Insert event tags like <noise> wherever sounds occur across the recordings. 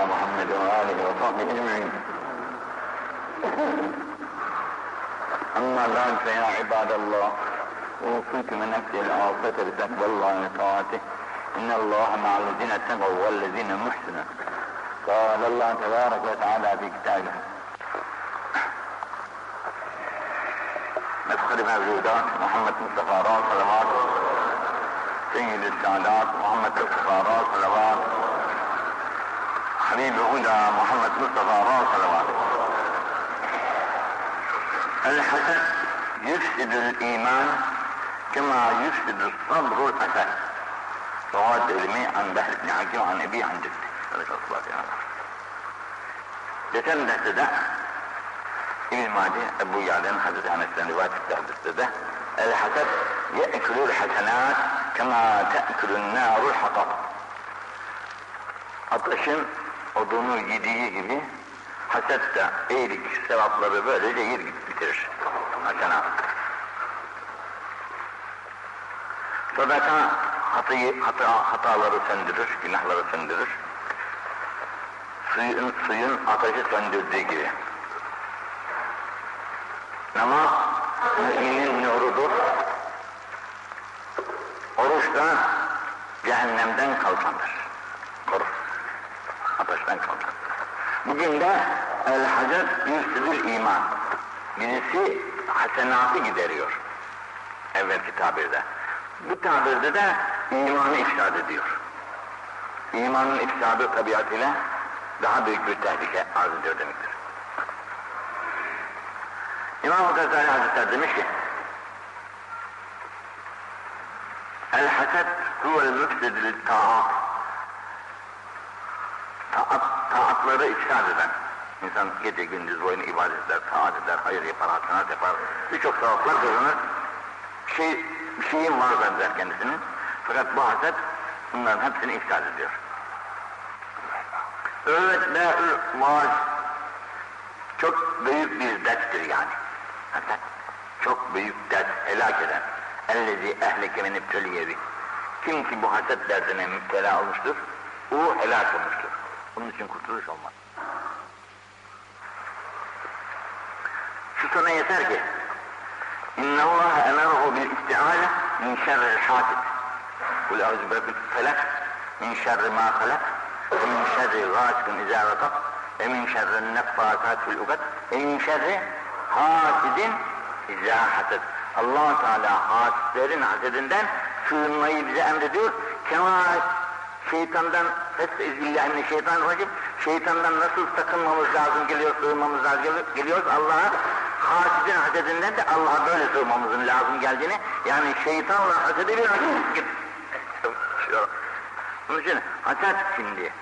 محمد وآله وصحبه أجمعين. أما بعد فيا عباد الله أوصيكم نفسي العاصفة بتقوى الله وطاعته. إن الله مع الذين اتقوا والذين محسنوا. قال الله تبارك وتعالى في كتابه. مدخل موجودات محمد مصطفى راس صلوات سيد السادات محمد مصطفى راس صلوات حبيب هدى محمد مصطفى الله صلواته الحسد يفسد الإيمان كما يفسد الصبر الحسد رواد علمي عن بحر بن عقيل وعن أبي عن جدي عليه الصلاة والسلام. لكن ده. إبن ماجه أبو يعلن حدث عن السنوات التحدث ده. الحسد يأكل الحسنات كما تأكل النار الحطب. الطشم odunu yediği gibi haset de iyilik sevapları böylece yer bitirir. Hasenat. Sadaka hatayı, hata, hataları söndürür, günahları söndürür. Suyun, suyun ateşi söndürdüğü gibi. Namaz müminin nurudur. Oruç da cehennemden kalkandır. Korur. Ateşten kalkan. Bugün de el hacet yüzsüdür iman. Birisi hasenatı gideriyor. Evvelki tabirde. Bu tabirde de imanı ifsad ediyor. İmanın ifsadı tabiatıyla daha büyük bir tehlike arz ediyor demektir. İmam-ı Gazali Hazretleri demiş ki El hased huvel müfsidil taat Taat, taatları ifsad eden. İnsan gece gündüz boyunu ibadet eder, taat eder, hayır yapar, hasenat yapar. Birçok sevaplar kazanır. Şey, bir şeyin var zanneder kendisinin. Fakat bu haset bunların hepsini ifsad ediyor. Öğretler var. Çok büyük bir derttir yani. Haset çok büyük dert helak eden. Ellezi ehleke ibteliyevi. Kim ki bu haset derdine müptela olmuştur, o helak olmuştur. Bunun için kurtuluş olmaz. Şu sana yeter ki isti'ale min şerril hasid. Kul euzu birabbil felak min şerri ma halak ve min şerri gâsikin izâ vakak ve min şerri neffâsât fil ukad ve min şerri hasidin izâ hased. allah Teala hasidlerin hasedinden sığınmayı bize emrediyor. Kema şeytandan Estağfirullah şeytandan nasıl sakınmamız lazım geliyor, sığınmamız lazım geliyoruz Allah'a hasidin hasedinden de Allah'a böyle sığınmamızın lazım geldiğini yani şeytanla hasedi bir Bunun <laughs> için haset şimdi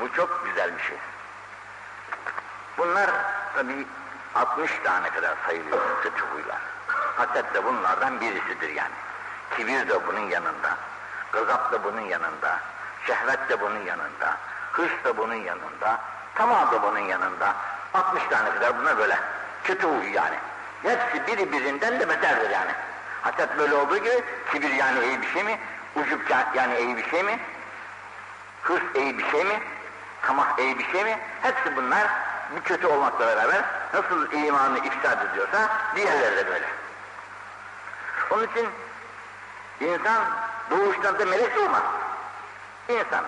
bu çok güzel bir şey. Bunlar tabi 60 tane kadar sayılıyor kötü huylar. Haset de bunlardan birisidir yani. Kibir de bunun yanında, gazap da bunun yanında, şehvet de bunun yanında, hırs da bunun yanında, tamam da bunun yanında. 60 tane kadar buna böyle kötü huy yani. Hepsi biri birinden de beterdir yani. Haset böyle olduğu gibi kibir yani iyi bir şey mi? Ucup yani iyi bir şey mi? Hırs iyi bir şey mi? Tamah iyi bir şey mi? Hepsi bunlar bu kötü olmakla beraber nasıl imanı ifsad ediyorsa diğerleri de böyle. Onun için insan doğuştan da melek olmaz. İnsan.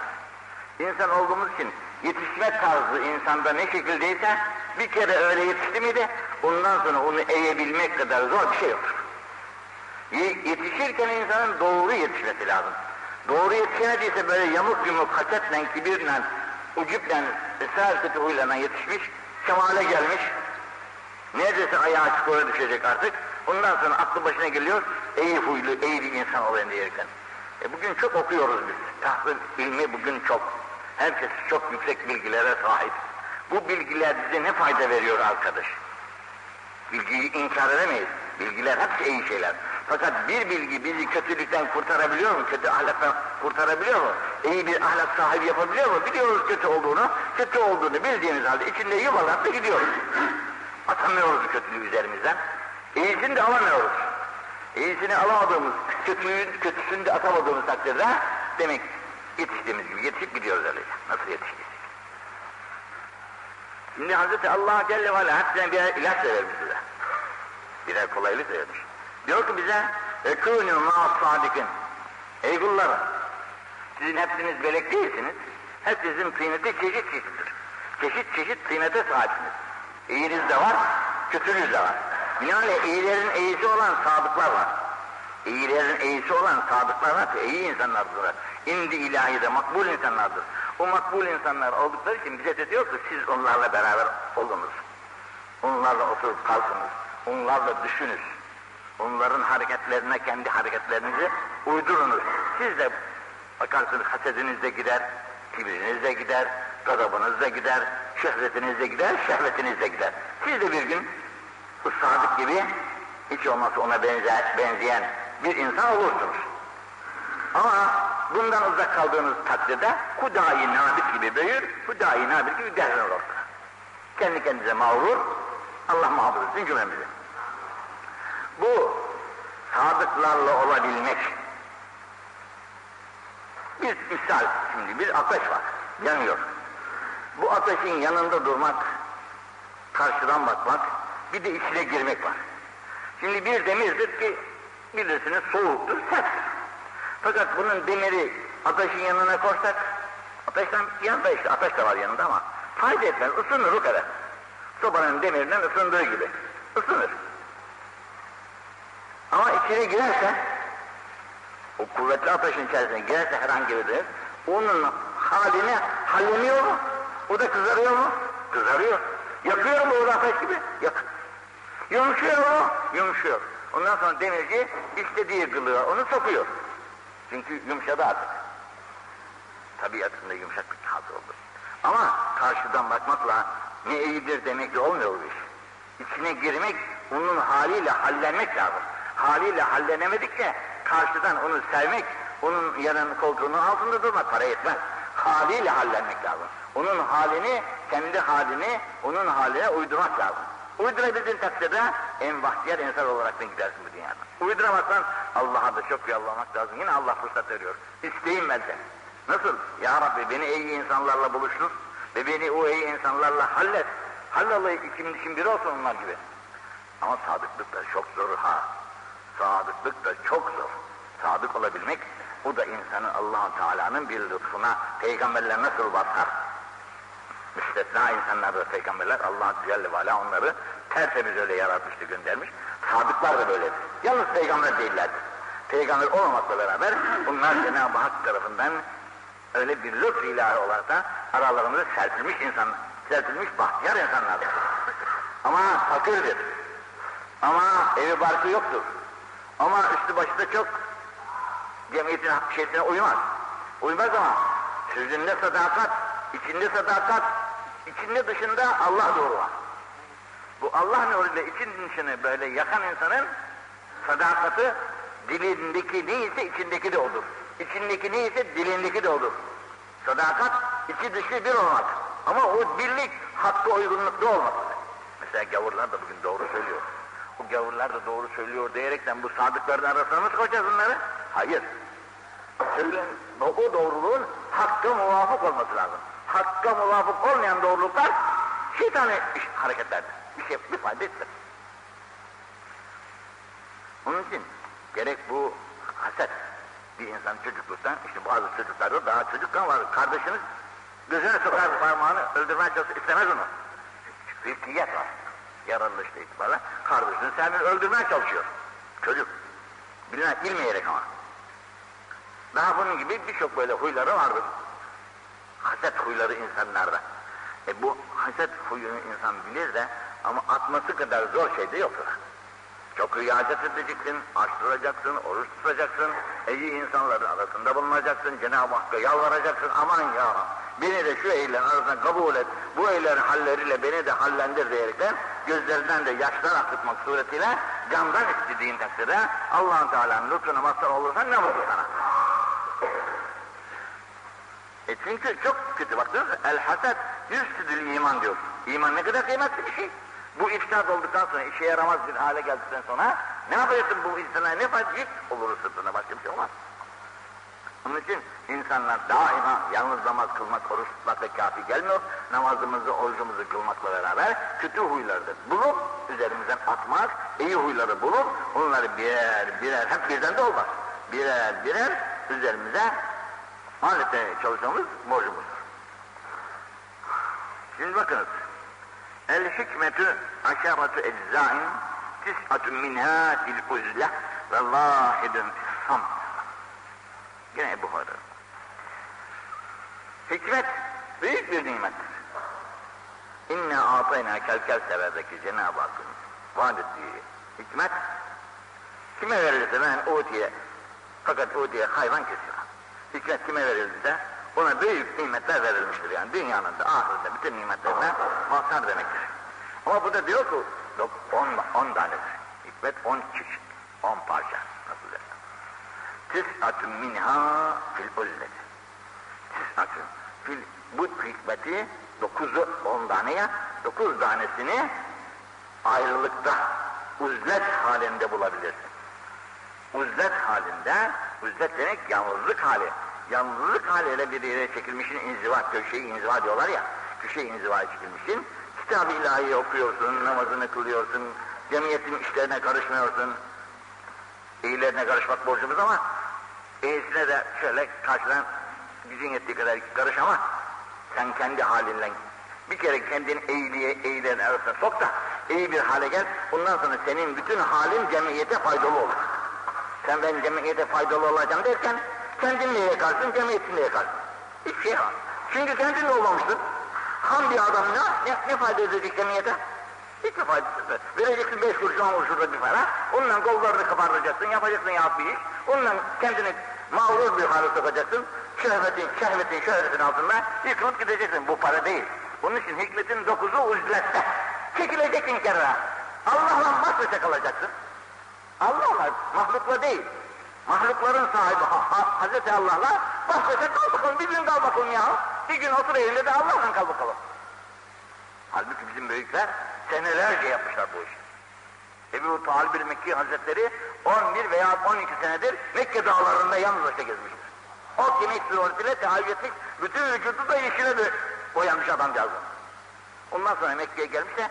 İnsan olduğumuz için yetişme tarzı insanda ne şekildeyse bir kere öyle yetişti miydi ondan sonra onu eğebilmek kadar zor bir şey yoktur. Yetişirken insanın doğru yetişmesi lazım. Doğru yetişemediyse böyle yamuk yumuk hasetle, kibirle, ucuple, ısrar kötü huylarına yetişmiş, kemale gelmiş, neredeyse ayağı çukura düşecek artık, ondan sonra aklı başına geliyor, iyi huylu, iyi bir insan olayım diyerekten. E bugün çok okuyoruz biz, tahsil ilmi bugün çok, herkes çok yüksek bilgilere sahip. Bu bilgiler bize ne fayda veriyor arkadaş? Bilgiyi inkar edemeyiz, bilgiler hepsi iyi şeyler. Fakat bir bilgi bizi kötülükten kurtarabiliyor mu? Kötü ahlaktan kurtarabiliyor mu? İyi bir ahlak sahibi yapabiliyor mu? Biliyoruz kötü olduğunu, kötü olduğunu bildiğimiz halde içinde yuvarlanıp gidiyoruz. Atamıyoruz kötülüğü üzerimizden. İyisini de alamıyoruz. İyisini alamadığımız, kötülüğün kötüsünü de atamadığımız takdirde demek yetiştiğimiz gibi yetişip gidiyoruz öylece. Nasıl yetiştik? Şimdi Hazreti Allah Celle ve Ala hepsine birer ilaç da vermiş size. Birer kolaylık da vermiş. Diyor ki bize ekûnû ma'as sadikin. Ey kullarım, sizin hepsiniz melek değilsiniz. Hepinizin kıymeti çeşit çeşittir. Çeşit çeşit kıymete sahipsiniz. İyiniz de var, kötünüz de var. Binaenle iyilerin iyisi olan sadıklar var. İyilerin iyisi olan sadıklar var ki iyi insanlardır. İndi ilahide makbul insanlardır. O makbul insanlar oldukları için bize de diyor ki siz onlarla beraber olunuz. Onlarla oturup kalkınız. Onlarla düşünüz. Onların hareketlerine kendi hareketlerinizi uydurunuz. Siz de bakarsınız hasediniz de gider, kibriniz de gider, gazabınız da gider, şehvetiniz de gider, şehvetiniz de gider. Siz de bir gün bu sadık gibi hiç olmazsa ona benzer, benzeyen bir insan olursunuz. Ama bundan uzak kaldığınız takdirde kudayi nabit gibi büyür, kudayi nabit gibi derler olur. Kendi kendinize mağrur, Allah muhafaza etsin cümlemizi. Bu sadıklarla olabilmek bir misal şimdi bir ateş var, yanıyor. Bu ateşin yanında durmak, karşıdan bakmak, bir de içine girmek var. Şimdi bir demirdir ki bilirsiniz soğuktur, serttir. Fakat bunun demiri ateşin yanına koysak, ateşten yanında işte ateş de var yanında ama fayda etmez, ısınır o kadar. Sobanın demirinden ısındığı gibi, ısınır. Ama içine girerse, o kuvvetli ateşin içerisine girerse herhangi bir demir, onun halini halleniyor mu? O da kızarıyor mu? Kızarıyor. Yakıyor mu o ateş gibi? Yak. Yumuşuyor mu? Yumuşuyor. Ondan sonra demirci istediği kılığa onu sokuyor. Çünkü yumuşadı artık. Tabiatında yumuşaklık hazır olur. Ama karşıdan bakmakla ne iyidir demekle olmuyor bu iş. İçine girmek, onun haliyle hallenmek lazım. Haliyle hallenemedikçe karşıdan onu sevmek, onun yanın koltuğunun altında durmak para etmez. Haliyle hallenmek lazım. Onun halini, kendi halini, onun haline uydurmak lazım. Uydurabildiğin takdirde en bahtiyar insan olarak da gidersin bu dünyada. Uyduramazsan Allah'a da çok yalvarmak lazım. Yine Allah fırsat veriyor. İsteyim benden. Nasıl? Ya Rabbi beni iyi insanlarla buluştur ve beni o iyi insanlarla hallet. Hallalı ikim dişim biri olsun onlar gibi. Ama sadıklık da çok zor ha. Sadıklık da çok zor. Sadık olabilmek, bu da insanın allah Teala'nın bir lütfuna, peygamberler nasıl basar? Müstesna insanlar da peygamberler, Allah Celle ve Ala onları tertemiz öyle yaratmıştı, göndermiş. Sadıklar da böyledir. Yalnız peygamber değillerdir. Peygamber olmamakla beraber bunlar Cenab-ı Hak tarafından öyle bir lütf ilahi olarak da aralarımızda serpilmiş insan, serpilmiş bahtiyar insanlardır. Ama fakirdir. Ama evi barkı yoktur. Ama üstü başı da çok cemiyetin şeysine uymaz. Uymaz ama sözünde sadakat, içinde sadakat, içinde dışında Allah nuru var. Bu Allah nuruyla için dışını böyle yakan insanın sadakati dilindeki neyse içindeki de odur. İçindeki neyse dilindeki de odur. Sadakat içi dışı bir olmak. Ama o birlik hakka uygunlukta olmak. Mesela gavurlar da bugün doğru söylüyor. Bu gavurlar da doğru söylüyor diyerekten bu sadıkların arasına mı koyacağız bunları? Hayır. Söylen, o doğruluğun hakka muvafık olması lazım. Hakka muvafık olmayan doğruluklar şeytani hareketlerdir. Bir şey bir fayda etmez. Onun için gerek bu haset bir insan çocukluktan, işte bazı çocuklarda daha çocukken var, kardeşiniz gözüne sokar parmağını öldürmeye çalışır, istemez onu. Fırkiyet var. Yaratılışta itibaren kardeşini sevmiyor, öldürmeye çalışıyor. Çocuk. Bilmez, bilmeyerek ama. Daha bunun gibi birçok böyle huyları vardır. Haset huyları insanlarda. E bu haset huyunu insan bilir de ama atması kadar zor şey de yoktur. Çok riyazet edeceksin, aç duracaksın, oruç tutacaksın, iyi insanların arasında bulunacaksın, Cenab-ı Hakk'a yalvaracaksın, aman ya beni de şu eylerin arasında kabul et, bu eylerin halleriyle beni de hallendir diyerekten gözlerinden de yaşlar akıtmak suretiyle candan istediğin takdirde allah Teala'nın lütfuna mazhar olursan ne mutlu sana. E çünkü çok kötü baktınız, el haset yüzsüdül iman diyor. İman ne kadar kıymetli <laughs> bir şey. Bu ifsad olduktan sonra, işe yaramaz bir hale geldikten sonra ne yapacaksın bu insana ne fayda yük olur sırtına başka bir şey olmaz. Onun için insanlar daima yalnız namaz kılmak, oruç tutmakla kafi gelmiyor. Namazımızı, orucumuzu kılmakla beraber kötü huyları da bulup üzerimizden atmak, iyi huyları bulup onları birer birer, hep birden de olmaz. Birer birer üzerimize halletmeye çalışmamız borcumuzdur. Şimdi bakınız. El hikmetü aşaratü eczain tis'atun minha fil uzle ve vahidun fis samt. Yine Ebu Hureyre. Hikmet büyük bir nimettir. İnne atayna kelkel severdeki Cenab-ı Hakk'ın vaad ettiği hikmet kime verilirse ben utiye fakat utiye hayvan kesiyor. Hikmet kime verilirse ona büyük nimetler verilmiştir yani dünyanın da ahirette bütün nimetlerine mazhar demektir. Ama bu da diyor ki on, on tanedir. Hikmet on çeşit, on parça. Nasıl der? Tis'atun minha fil ulleti. Tis'atun fil bu hikmeti dokuzu on taneye, dokuz tanesini ayrılıkta, uzlet halinde bulabilirsin. Uzlet halinde, uzlet demek yalnızlık hali. Yalnızlık haliyle bir yere çekilmişin inziva, köşeyi inziva diyorlar ya, köşeyi inzivaya çekilmişsin, kitab-ı ilahi okuyorsun, namazını kılıyorsun, cemiyetin işlerine karışmıyorsun, iyilerine karışmak borcumuz ama iyisine de şöyle karşıdan gücün yettiği kadar karış ama sen kendi halinle bir kere kendini iyiliğe, iyilerin arasına sok da iyi bir hale gel. Bundan sonra senin bütün halin cemiyete faydalı olur. Sen ben cemiyete faydalı olacağım derken kendinle yakarsın, cemiyetinle yakarsın. Hiçbir şey yok. Çünkü kendinle olmamışsın. Ham bir adam ne, ne, ne fayda edecek cemiyete? Hiçbir faydası yok. Vereceksin beş kuruş, on kuruş bir para. Onunla kollarını kabartacaksın, yapacaksın ya bir iş. Onunla kendini mağrur bir hale sokacaksın. Şehvetin, şehvetin, şöhretin altında yıkılıp gideceksin. Bu para değil. Bunun için hikmetin dokuzu uzlette. Çekileceksin kenara. Allah'la baş başa. Allah'la, mahlukla değil. Mahlukların sahibi ha, ha, Hazreti Allah'la baş başa kal bakalım. Bir gün kal bakalım ya. Bir gün otur evinde de Allah'la kal bakalım. Halbuki bizim büyükler senelerce yapmışlar bu işi. Ebu Talib Mekki Hazretleri 11 veya 12 senedir Mekke dağlarında yalnız başına gezmiştir. O kemik suretiyle tehayyül etmiş, bütün vücudu da yeşile de boyanmış adamcağız. Ondan sonra Mekke'ye gelmiş de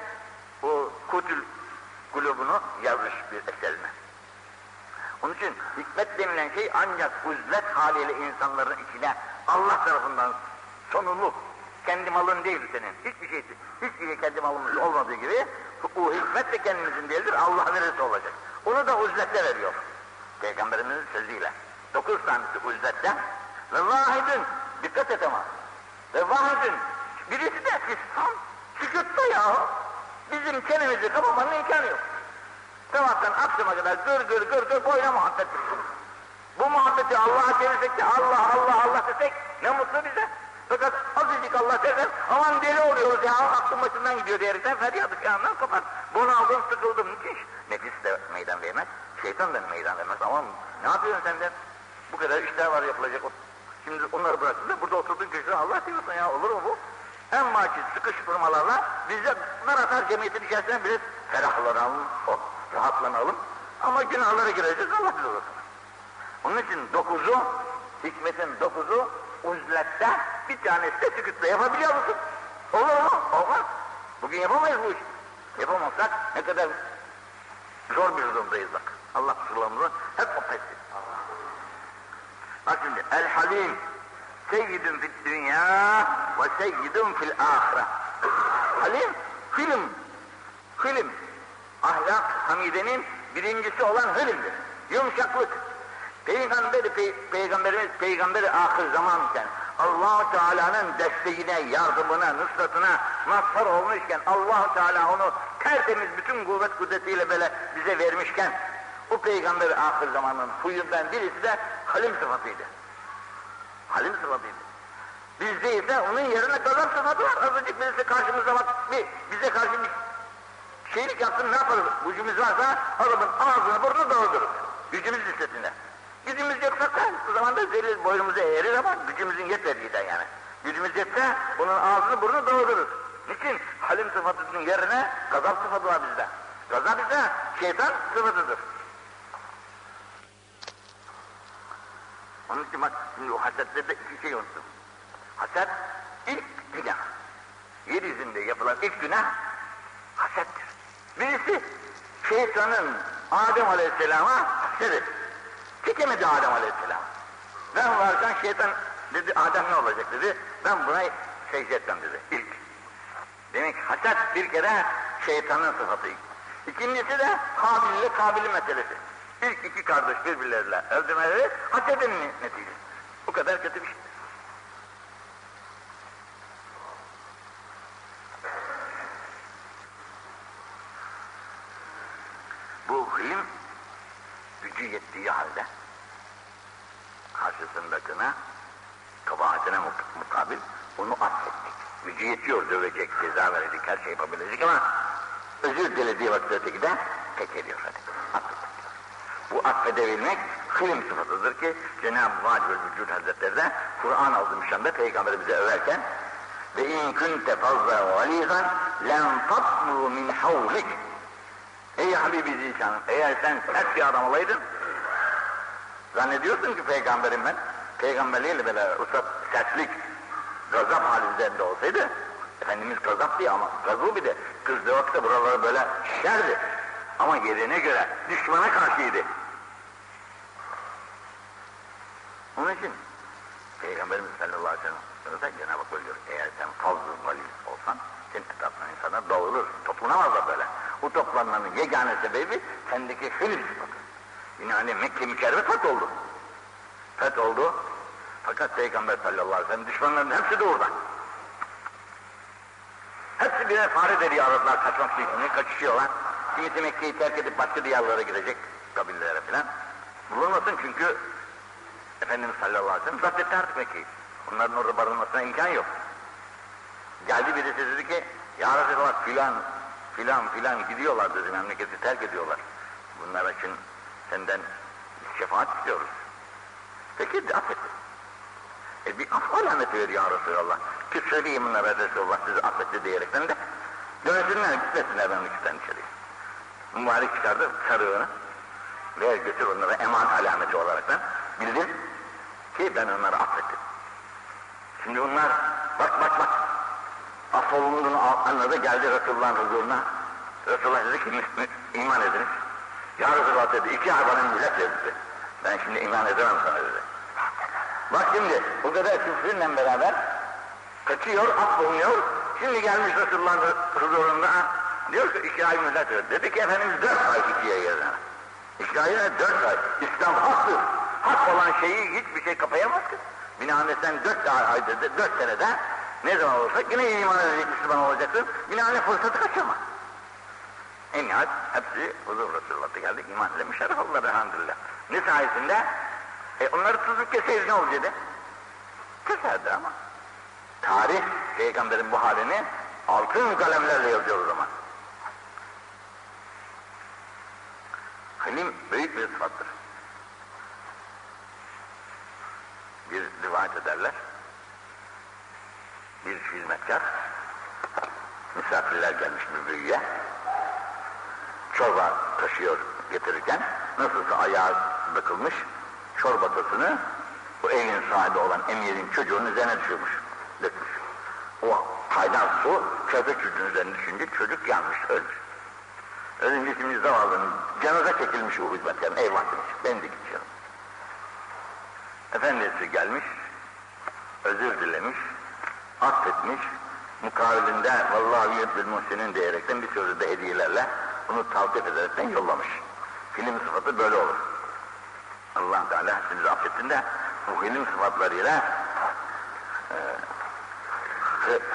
o Kutül kulübünü yazmış bir eserine. Onun için hikmet denilen şey ancak uzlet haliyle insanların içine Allah tarafından sonunu kendi malın değil senin. Hiçbir şeysi. Hiçbir şey kendi malımız olmadığı gibi o hikmet de kendimizin değildir. Allah verirse olacak. Onu da uzlette veriyor. Peygamberimizin sözüyle. Dokuz tanesi uzlette. Ve vahidin. Dikkat et ama. Ve vahidin. Birisi de fistan. Sükutta ya. Bizim çenemizi kapamanın imkanı yok. Sabahtan akşama kadar gır gır gır gır boyuna muhabbet Bu muhabbeti Allah'a çevirsek de Allah Allah Allah desek ne mutlu bize. Fakat azıcık Allah dersen aman deli oluyoruz ya aklım başından gidiyor diyerekten feryadı kıyamdan kopar. Bunu aldım sıkıldım müthiş. Nefis de meydan vermez, şeytan da meydan vermez. Aman ne yapıyorsun sen de? Bu kadar işler var yapılacak. Şimdi onları bıraktın da burada oturduğun köşede Allah diyorsun ya olur mu bu? En makil sıkıştırmalarla biz de nar atar cemiyetin içerisine biraz ferahlanalım, oh, rahatlanalım. Ama günahlara gireceğiz Allah bilir Onun için dokuzu, hikmetin dokuzu uzlette bir tanesi de sükütle yapabiliyor musun? Olur mu? Olmaz. Bugün yapamayız bu işi. Yapamazsak ne kadar zor bir durumdayız bak. Allah kusurlarımızı hep affetsin. Bak şimdi El Halim seyyidun fil dünya ve seyyidun fil ahire. Halim film. Film. Ahlak hamidenin birincisi olan hilimdir. Yumuşaklık. Peygamberi, pey, peygamberimiz peygamberi ahir zamanken allah Teala'nın desteğine, yardımına, nusratına mazhar olmuşken allah Teala onu tertemiz bütün kuvvet kudretiyle böyle bize vermişken o peygamberi ahir zamanın huyundan birisi de halim sıfatıydı. Halim sıfatıydı. Bizde ise onun yerine gazap sıfatı var. Azıcık birisi karşımıza bak, bir, bize karşı bir şeylik yapsın ne yaparız? Gücümüz varsa adamın ağzını burnunu doldurur. Gücümüz listesinde. Gücümüz yoksa o zaman da zelil boynumuza eğerir ama gücümüzün yetmediğinden yani. Gücümüz yetse bunun ağzını burnunu doldurur. Niçin? Halim sıfatının yerine gazap sıfatı var bizde. Gazap ise şeytan sıfatıdır. Onun için bak şimdi o hasetlerde iki şey unuttum. Haset ilk günah. Yeryüzünde yapılan ilk günah hasettir. Birisi şeytanın Adem Aleyhisselam'a haset Çekemedi Adem Aleyhisselam. Ben varken şeytan dedi Adem ne olacak dedi. Ben buna secde etmem dedi ilk. Demek haset bir kere şeytanın sıfatı. İkincisi de Kabil ile Kabil'in meselesi. İlk iki kardeş birbirleriyle öldürmeleri hasedin neticesi. Bu kadar kötü bir şey. Bu ilim gücü yettiği halde karşısındakine kabahatine mukabil onu affettik. Gücü yetiyor, dövecek, ceza verecek, her şey yapabilecek ama özür dilediği vakitte de tek ediyor hadi. Bu affedebilmek hilim sıfatıdır ki Cenab-ı Vacibül Vücud Hazretleri de Kur'an azim şanda Peygamberimize överken ve in kunte fazla galizan len tatlu min havlik Ey Habibi Zişanım eğer sen sert bir adam olaydın zannediyorsun ki peygamberim ben? Peygamberliğiyle böyle usat sertlik gazap halinde olsaydı Efendimiz gazap diye ama gazı bir de. Kızdığı vakitte buraları böyle şişerdi. Ama yerine göre düşmana karşıydı. Onun için Peygamberimiz sallallahu aleyhi ve sellem da Cenab-ı Hak buyuruyor eğer sen fazla vali olsan senin etrafına insanlar dağılır toplanamazlar böyle. Bu toplanmanın yegane sebebi sendeki hülüm yani Mekke mükerreme feth oldu feth oldu fakat Peygamber sallallahu aleyhi ve sellem düşmanların hepsi de orada hepsi birer fare deliği aradılar kaçmak için kaçışıyorlar kimisi Mekke'yi terk edip başka diyarlara gidecek kabillere filan bulunmasın çünkü Efendimiz sallallahu aleyhi ve sellem zapt etti artık Mekke'yi. Onların orada barınmasına imkan yok. Geldi birisi dedi ki, Ya Resulallah filan, filan filan gidiyorlar dedi, memleketi terk ediyorlar. Bunlar için senden şefaat istiyoruz. Peki de affetti. E bir af alameti ver ya Resulallah. Ki söyleyeyim bunlara Resulallah sizi affetti diyerekten de dönsünler, gitmesinler memleketten içeriye. Mübarek çıkardı sarığını. Ver götür onlara eman alameti olaraktan bildir ki ben onları affettim. Şimdi onlar bak bak bak affolunduğunu anladı geldi Resulullah'ın huzuruna. Resulullah dedi ki iman ediniz. Ya Resulullah dedi iki ay bana millet dedi. Ben şimdi iman edemem sana dedi. Bak şimdi o kadar küfrünle beraber kaçıyor, affolunuyor. Şimdi gelmiş Resulullah'ın huzurunda diyor ki iki ay millet dedi. Dedi ki Efendimiz dört ay ikiye yerine. İki ay dört ay. İslam haktır hak olan şeyi hiçbir şey kapayamaz ki. Binaenaleyh sen dört ayda, dört senede ne zaman olursa yine iman edecek Müslüman olacaksın. Binaenaleyh fırsatı kaçırma. En nihayet hepsi huzur Resulullah'ta geldi, iman ile müşerref oldular elhamdülillah. Ne sayesinde? E onları tutup keseydi ne olacaktı? Keserdi ama. Tarih, peygamberin bu halini altın kalemlerle yazıyor o zaman. Halim büyük bir sıfattır. bir rivayet ederler. Bir hizmetkar misafirler gelmiş bir büyüye çorba taşıyor getirirken nasılsa ayağı bakılmış çorbatasını bu evin sahibi olan emirin çocuğunun üzerine düşürmüş, dökmüş. O kaynar su körpe çocuğun üzerine düşünce çocuk yanmış, ölmüş. Ölünce şimdi zavallının cenaze çekilmiş o hizmetkarın, eyvah demiş, ben de gidiyorum. Efendisi gelmiş, özür dilemiş, affetmiş, mukabilinde vallahi yüzdül muhsinin diyerekten bir sürü de hediyelerle bunu tavsiye ederekten yollamış. Film sıfatı böyle olur. allah Teala sizi affetsin de bu film sıfatlarıyla e,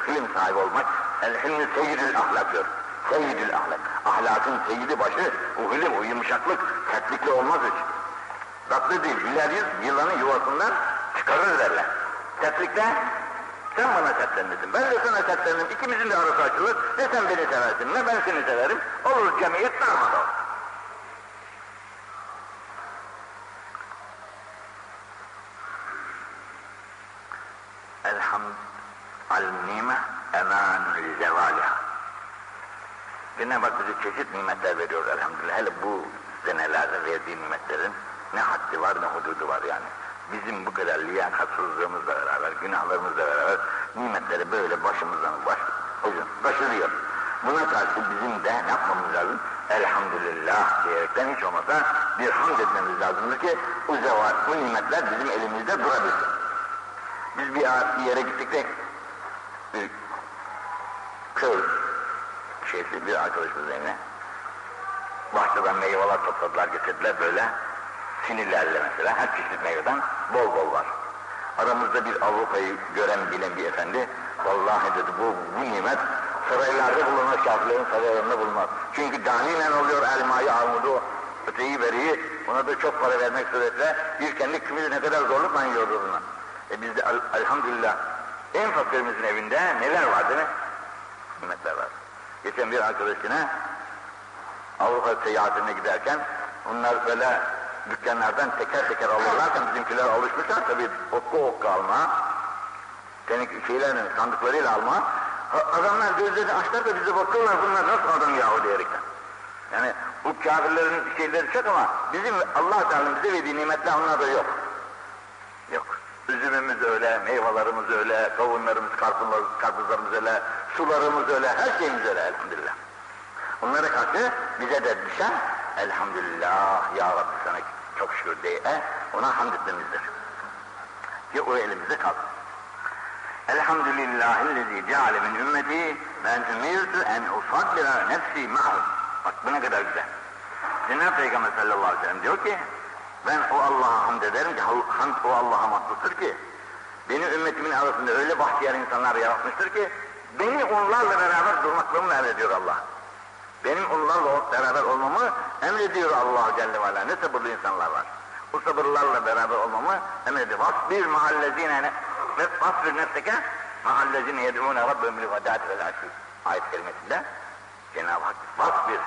film sahibi olmak el hilmi seyyidül ahlak diyor. Seyyidül ahlak. Ahlakın seyyidi başı bu hilim, o yumuşaklık, sertlikle olmaz hiç. Tatlı değil, güler yüz yılanın yuvasından çıkarır derler. Sertlikte sen bana sertlenirsin, ben de sana sertlenirim, ikimizin de arası açılır, ne sen beni seversin, ne ben seni severim, olur cemiyet darmadağın. Elhamd al-nime emanul zevaliha. Cenab-ı Hak bize çeşit nimetler veriyor elhamdülillah. Hele bu senelerde verdiği nimetlerin ne haddi var ne hududu var yani. Bizim bu kadar liyakatsızlığımızla beraber, günahlarımızla beraber nimetleri böyle başımızdan baş, taşırıyor. Buna karşı bizim de ne yapmamız lazım? Elhamdülillah diyerekten hiç olmasa bir hamd etmemiz lazımdır ki bu zevat, bu nimetler bizim elimizde durabilsin. Biz bir, yere gittik de bir köy şeysi bir arkadaşımız evine bahçeden meyveler topladılar getirdiler böyle sinirlerle mesela her çeşit meyveden bol bol var. Aramızda bir Avrupa'yı gören bilen bir efendi vallahi dedi bu, bu nimet saraylarda bulunan kafirlerin saraylarında bulunmaz. Çünkü daniyle oluyor elmayı, armudu, öteyi, beriyi ona da çok para vermek suretiyle bir kendi kümülü ne kadar zorlukla yiyordu buna. E bizde elhamdülillah en fakirimizin evinde neler var değil mi? Nimetler var. Geçen bir arkadaşına Avrupa seyahatine giderken bunlar böyle dükkanlardan teker teker alırlarken bizimkiler alışmışlar. Tabi okka okka alma tenik şeylerin sandıklarıyla alma. Adamlar gözlerini açlar da bize bakıyorlar bunlar nasıl adam yahu diyerekten. Yani bu kafirlerin şeyleri çok ama bizim Allah Teala bize verdiği nimetler onlarda yok. Yok. Üzümümüz öyle meyvelerimiz öyle kavunlarımız karpuzlarımız öyle sularımız öyle her şeyimiz öyle elhamdülillah. Onlara karşı bize de düşen elhamdülillah ya Rabbi sana çok şükür diye ona hamd etmemizdir. Ki o elimizde kalsın. Elhamdülillahillezî ceale min ümmeti ben ümirtu en usaddira nefsi ma'hum. Bak bu ne kadar güzel. Cenab-ı Peygamber sallallahu aleyhi ve sellem diyor ki ben o Allah'a hamd ederim ki hamd o Allah'a mahsustur ki beni ümmetimin arasında öyle bahtiyar insanlar yaratmıştır ki beni onlarla beraber durmaklarını emrediyor Allah. Benim onlarla beraber olmamı emrediyor Allah Celle ve Ala. Ne sabırlı insanlar var. Bu sabırlarla beraber olmamı emrediyor. Vasbir mahallezine vasbir nefseke mahallezine yed'ûne rabbim li gadâti vel aşî. Ayet kelimesinde Cenab-ı Hak vasbir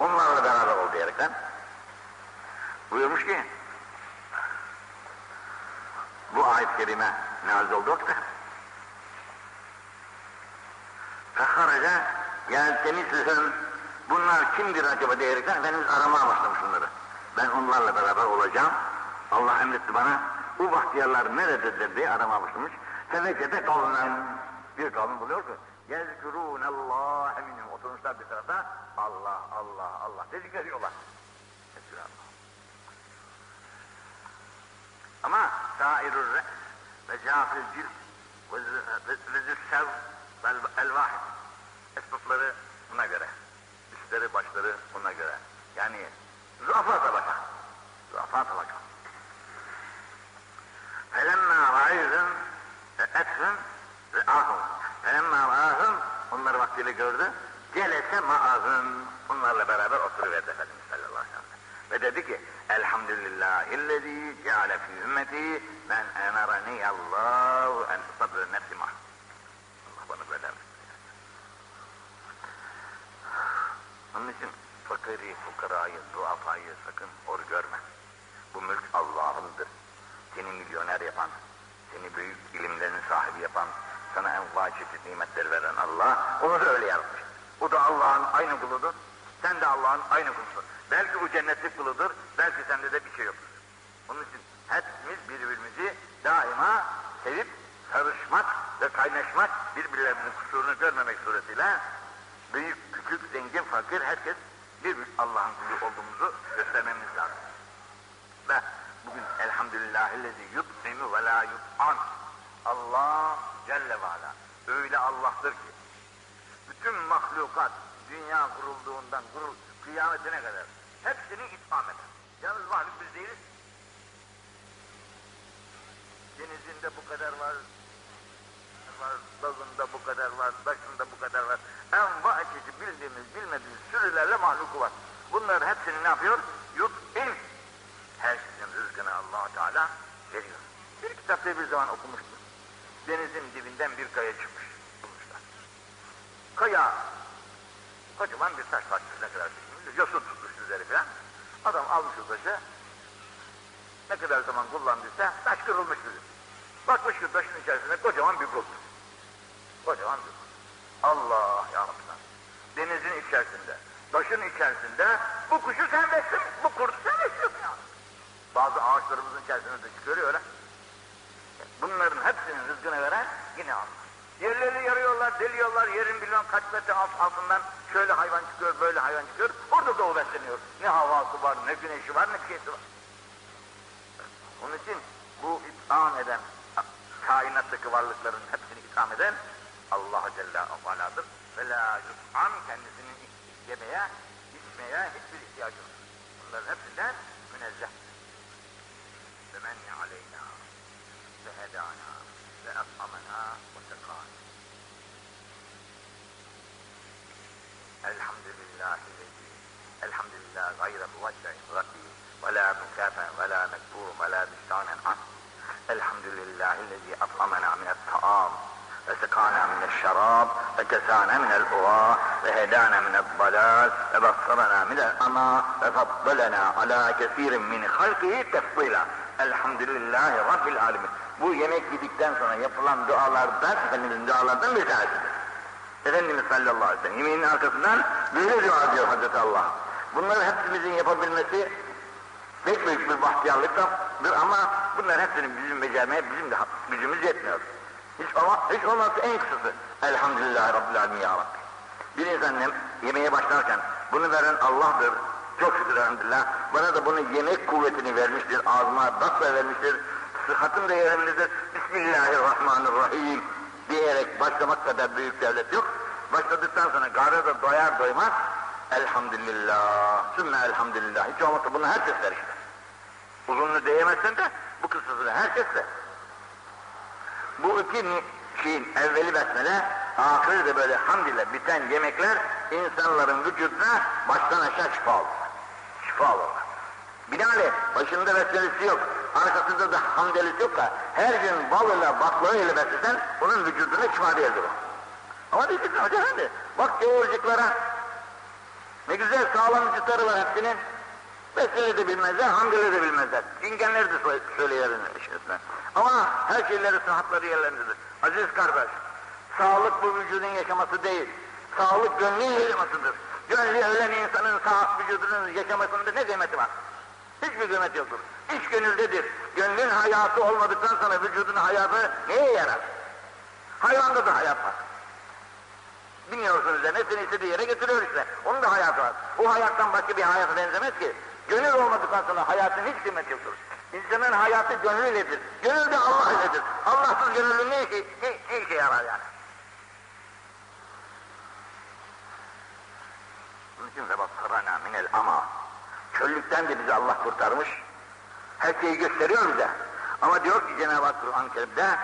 onlarla beraber ol diyerekten buyurmuş ki bu ayet-i kerime nazil oldu da feharaca yeltemisihim bunlar kimdir acaba diyerekten Efendimiz aramaya başlamış bunları. Ben onlarla beraber olacağım. Allah emretti bana. Bu bahtiyarlar nerededir diye aramaya başlamış. Fevekede kavmen bir kavim buluyor ki yezkurûne Allah eminim oturmuşlar bir tarafta Allah Allah Allah dedik veriyorlar. Ama sairur re ve cafil cilt ve züssev vel vahid esnafları buna göre, üstleri başları buna göre. Yani zuafa tabaka, zuafa tabaka. Felemma ra'ayhum ethum ve ahum. Felemma ra'ahum onları vaktiyle gördü. Celese ma'ahum. Onlarla beraber oturuverdi Efendimiz sallallahu aleyhi ve sellem. Ve dedi ki Elhamdülillahillezî ceale fî ümmeti men emarani Allahu en sabr nefsi mah. Allah bana böyle Onun için fakiri, fukarayı, duafayı sakın hor görme. Bu mülk Allah'ındır. Seni milyoner yapan, seni büyük ilimlerin sahibi yapan, sana enva çeşit nimetler veren Allah, onu da öyle yaratmış. O da Allah'ın aynı kuludur, sen de Allah'ın aynı kulusun. Belki o cennetlik kuludur, belki sende de bir şey yoktur. Onun için hepimiz birbirimizi daima sevip sarışmak ve kaynaşmak, birbirlerinin kusurunu görmemek suretiyle büyük, küçük, zengin, fakir herkes bir Allah'ın kulu olduğumuzu göstermemiz lazım. Ve bugün elhamdülillahillezi yut'imu ve la yut'an. Allah Celle ve Ala öyle Allah'tır ki bütün mahlukat dünya kurulduğundan kurul kıyametine kadar hepsini itmam eder. Yalnız mahluk biz değiliz. Denizinde bu kadar var, var, dağında bu kadar var, taşında bu kadar var. Enva çeşit bildiğimiz, bilmediğimiz sürülerle mahluku var. Bunların hepsini ne yapıyor? Yut'in. Herkesin rızkını allah Teala veriyor. Bir kitapta bir zaman okumuştum. Denizin dibinden bir kaya çıkmış. Bulmuşlar. Kaya, kocaman bir taş. Ne kadar bilmiyorum. Yosun tutmuş üzeri falan. Adam almış o taşı. Ne kadar zaman kullandıysa taş kırılmış bizim. Bakmış ki taşın içerisinde kocaman bir kurt. Kocaman bir kurt. Allah ya Rabbi. Denizin içerisinde, taşın içerisinde bu kuşu sen besle, bu kurdu sen besliyorsun ya. Bazı ağaçlarımızın içerisinde de çıkıyor öyle. Bunların hepsinin rızkını veren yine Allah. Yerleri yarıyorlar, deliyorlar, yerin bilmem kaç metre alt, altından şöyle hayvan çıkıyor, böyle hayvan çıkıyor. Orada da o besleniyor. Ne havası var, ne güneşi var, ne şeysi var. Onun için bu itham eden, kainattaki varlıkların hepsini itham eden Allah Celle Ala'dır. Ve la yut'am kendisinin yemeye, içmeye hiçbir ihtiyacı yok. Bunların hepsinden münezzeh. Ve men aleyna ve hedana ve at'amena ve sekana. Elhamdülillahi lezi elhamdülillah gayre muveccehin rabbi ve la mükafe ve la mekbur ve la müstanen an. Elhamdülillahi lezi at'amena minet ta'am وسقانا من الشراب وكسانا من الهواء وهدانا من الضلال وبصرنا من الأمى وفضلنا على كثير من خلقه تفضيلا Elhamdülillahi Rabbil Alemin. Bu yemek yedikten sonra yapılan dualardan, Efendimizin dualardan bir tanesidir. Efendimiz sallallahu aleyhi ve sellem yemeğin arkasından böyle dua ediyor Hazreti Allah. Bunları hepimizin yapabilmesi pek büyük bir bahtiyarlıktır ama bunlar hepsini bizim becermeye bizim de gücümüz yetmiyor. Hiç, ama, hiç olmazsa en kısası. Elhamdülillah Rabbil Alemin Ya Rabbi. Bir insan yemeğe başlarken bunu veren Allah'tır. Çok şükür elhamdülillah. Bana da bunu yemek kuvvetini vermiştir. Ağzıma dakla vermiştir. Sıhhatım da yerindedir. Bismillahirrahmanirrahim diyerek başlamak kadar büyük devlet yok. Başladıktan sonra gari da doyar doymaz. Elhamdülillah. Sümme elhamdülillah. Hiç olmazsa bunu herkes der işte. Uzunluğu diyemezsen de bu kısasını herkes der. Bu iki şeyin evveli besmele, ahiri de böyle hamd ile biten yemekler insanların vücuduna baştan aşağı şifa olur. Şifa olur. Binaenaleyh başında besmelesi yok, arkasında da hamdelisi yok da her gün bal ile baklava ile beslesen onun vücuduna şifa değildir o. Ama diyeceksin hoca efendi, bak geğirciklara ne güzel sağlam vücutları var hepsinin. Besmele de bilmezler, hamdele de bilmezler. Cingenleri de söyleyelim işinizden. Ama her şeyleri sıhhatları yerlerindedir. Aziz kardeş, sağlık bu vücudun yaşaması değil. Sağlık gönlün yaşamasıdır. Gönlü ölen insanın sağ vücudunun yaşamasında ne kıymeti var? Hiçbir kıymeti yoktur. İç gönüldedir. Gönlün hayatı olmadıktan sonra vücudun hayatı neye yarar? Hayvanda da hayat var. Bilmiyorsunuz üzerine seni istediği yere getiriyor işte. Onun da hayatı var. O hayattan başka bir hayata benzemez ki. Gönül olmadıktan sonra hayatın hiç kıymeti yoktur. İnsanın hayatı gönlüyledir. Gönül de Allah iledir. Allahsız gönüllü ne işe, ne, ne işe yarar yani? Bunun için sebassarana minel ama. Çöllükten de bizi Allah kurtarmış. Her şeyi gösteriyor bize. Ama diyor ki Cenab-ı Hak Kur'an-ı Kerim'de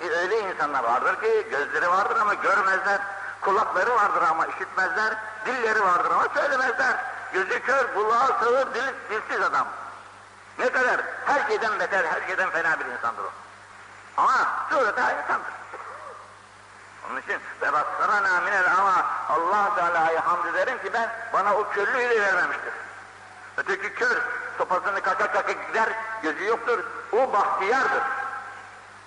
e, öyle insanlar vardır ki gözleri vardır ama görmezler. Kulakları vardır ama işitmezler. Dilleri vardır ama söylemezler. Gözü kör, kulağı sağır, dil, dilsiz adam. Ne kadar her şeyden beter, her şeyden fena bir insandır o. Ama surete insandır. Onun için bebassarana minel ama Allah Teala'ya hamd ederim ki ben bana o körlüğü de vermemiştir. Öteki kör sopasını kaka kaka gider, gözü yoktur. O bahtiyardır.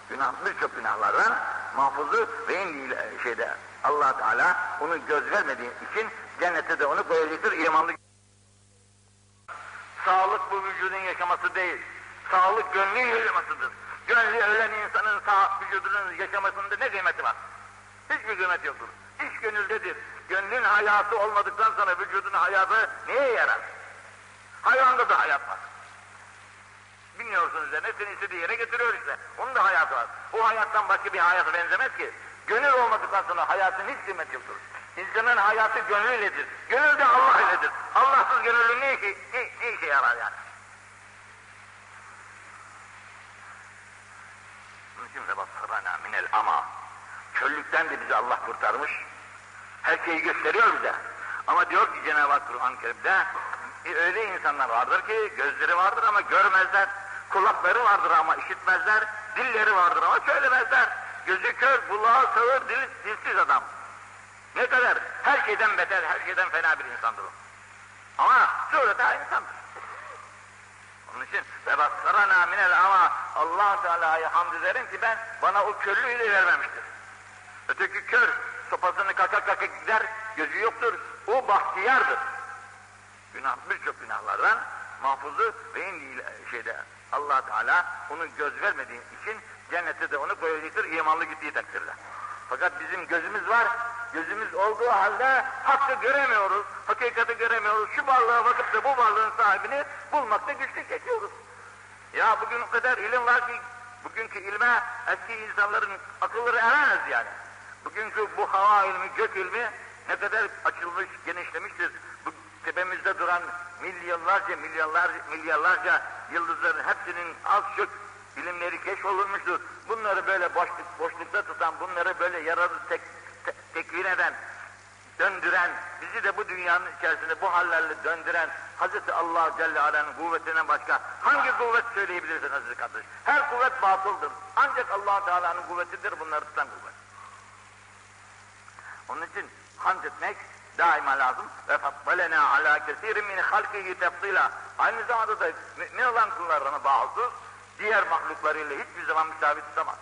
Günah, birçok günahlardan mahfuzu ve en şeyde allah Teala onu göz vermediği için cennete de onu koyacaktır imanlı. Sağlık bu vücudun yaşaması değil. Sağlık gönlün yaşamasıdır. Gönlü ölen insanın sağ vücudunun yaşamasında ne kıymeti var? Hiçbir kıymeti yoktur. İş gönüldedir. Gönlün hayatı olmadıktan sonra vücudun hayatı neye yarar? Hayvanda da hayat var. Bilmiyorsunuz üzerine seni istediği yere getiriyor işte. Onun da hayatı var. O hayattan başka bir hayata benzemez ki. Gönül olmadıktan sonra hayatın hiç kıymeti yoktur. İnsanın hayatı gönlüyledir. Gönül de Allah iledir. Allahsız gönüllü ne işe, ne, ne işe yarar yani? Bunun için sebassarana minel ama. Çöllükten de bizi Allah kurtarmış. Her şeyi gösteriyor bize. Ama diyor ki Cenab-ı Hak Kur'an-ı Kerim'de e, öyle insanlar vardır ki gözleri vardır ama görmezler. Kulakları vardır ama işitmezler. Dilleri vardır ama söylemezler. Gözü kör, kulağı sağır, dil, dilsiz adam. Ne kadar her şeyden beter, her şeyden fena bir insandır o. Ama surete insandır. Onun için sebassarana minel ama allah Teala'ya hamd ederim ki ben bana o körlüğü de vermemiştir. Öteki kör sopasını kaka kaka gider, gözü yoktur. O bahtiyardır. Günah birçok günahlardan mahfuzu ve indi şeyde allah Teala onu göz vermediği için cennete de onu koyacaktır imanlı gittiği takdirde. Fakat bizim gözümüz var, gözümüz olduğu halde hakkı göremiyoruz, hakikati göremiyoruz. Şu varlığa bakıp da bu varlığın sahibini bulmakta güçlük çekiyoruz. Ya bugün o kadar ilim var ki, bugünkü ilme eski insanların akılları eremez yani. Bugünkü bu hava ilmi, gök ilmi ne kadar açılmış, genişlemiştir. Bu tepemizde duran milyonlarca, milyarlarca, milyarlarca yıldızların hepsinin az çok bilimleri keşfolunmuştur. Bunları böyle boşluk, boşlukta tutan, bunları böyle yaralı tek, te, tekvin eden, döndüren, bizi de bu dünyanın içerisinde bu hallerle döndüren Hz. Allah Celle Aleyh'in kuvvetinden başka hangi kuvvet söyleyebilirsin aziz kardeş? Her kuvvet batıldır. Ancak allah Teala'nın kuvvetidir bunları tutan kuvvet. Onun için hamd etmek daima lazım. Ve fattalena ala kesirin min halkihi tefsila. Aynı zamanda da mümin olan kullarına bağlı diğer mahluklarıyla hiçbir zaman müsavi tutamaz.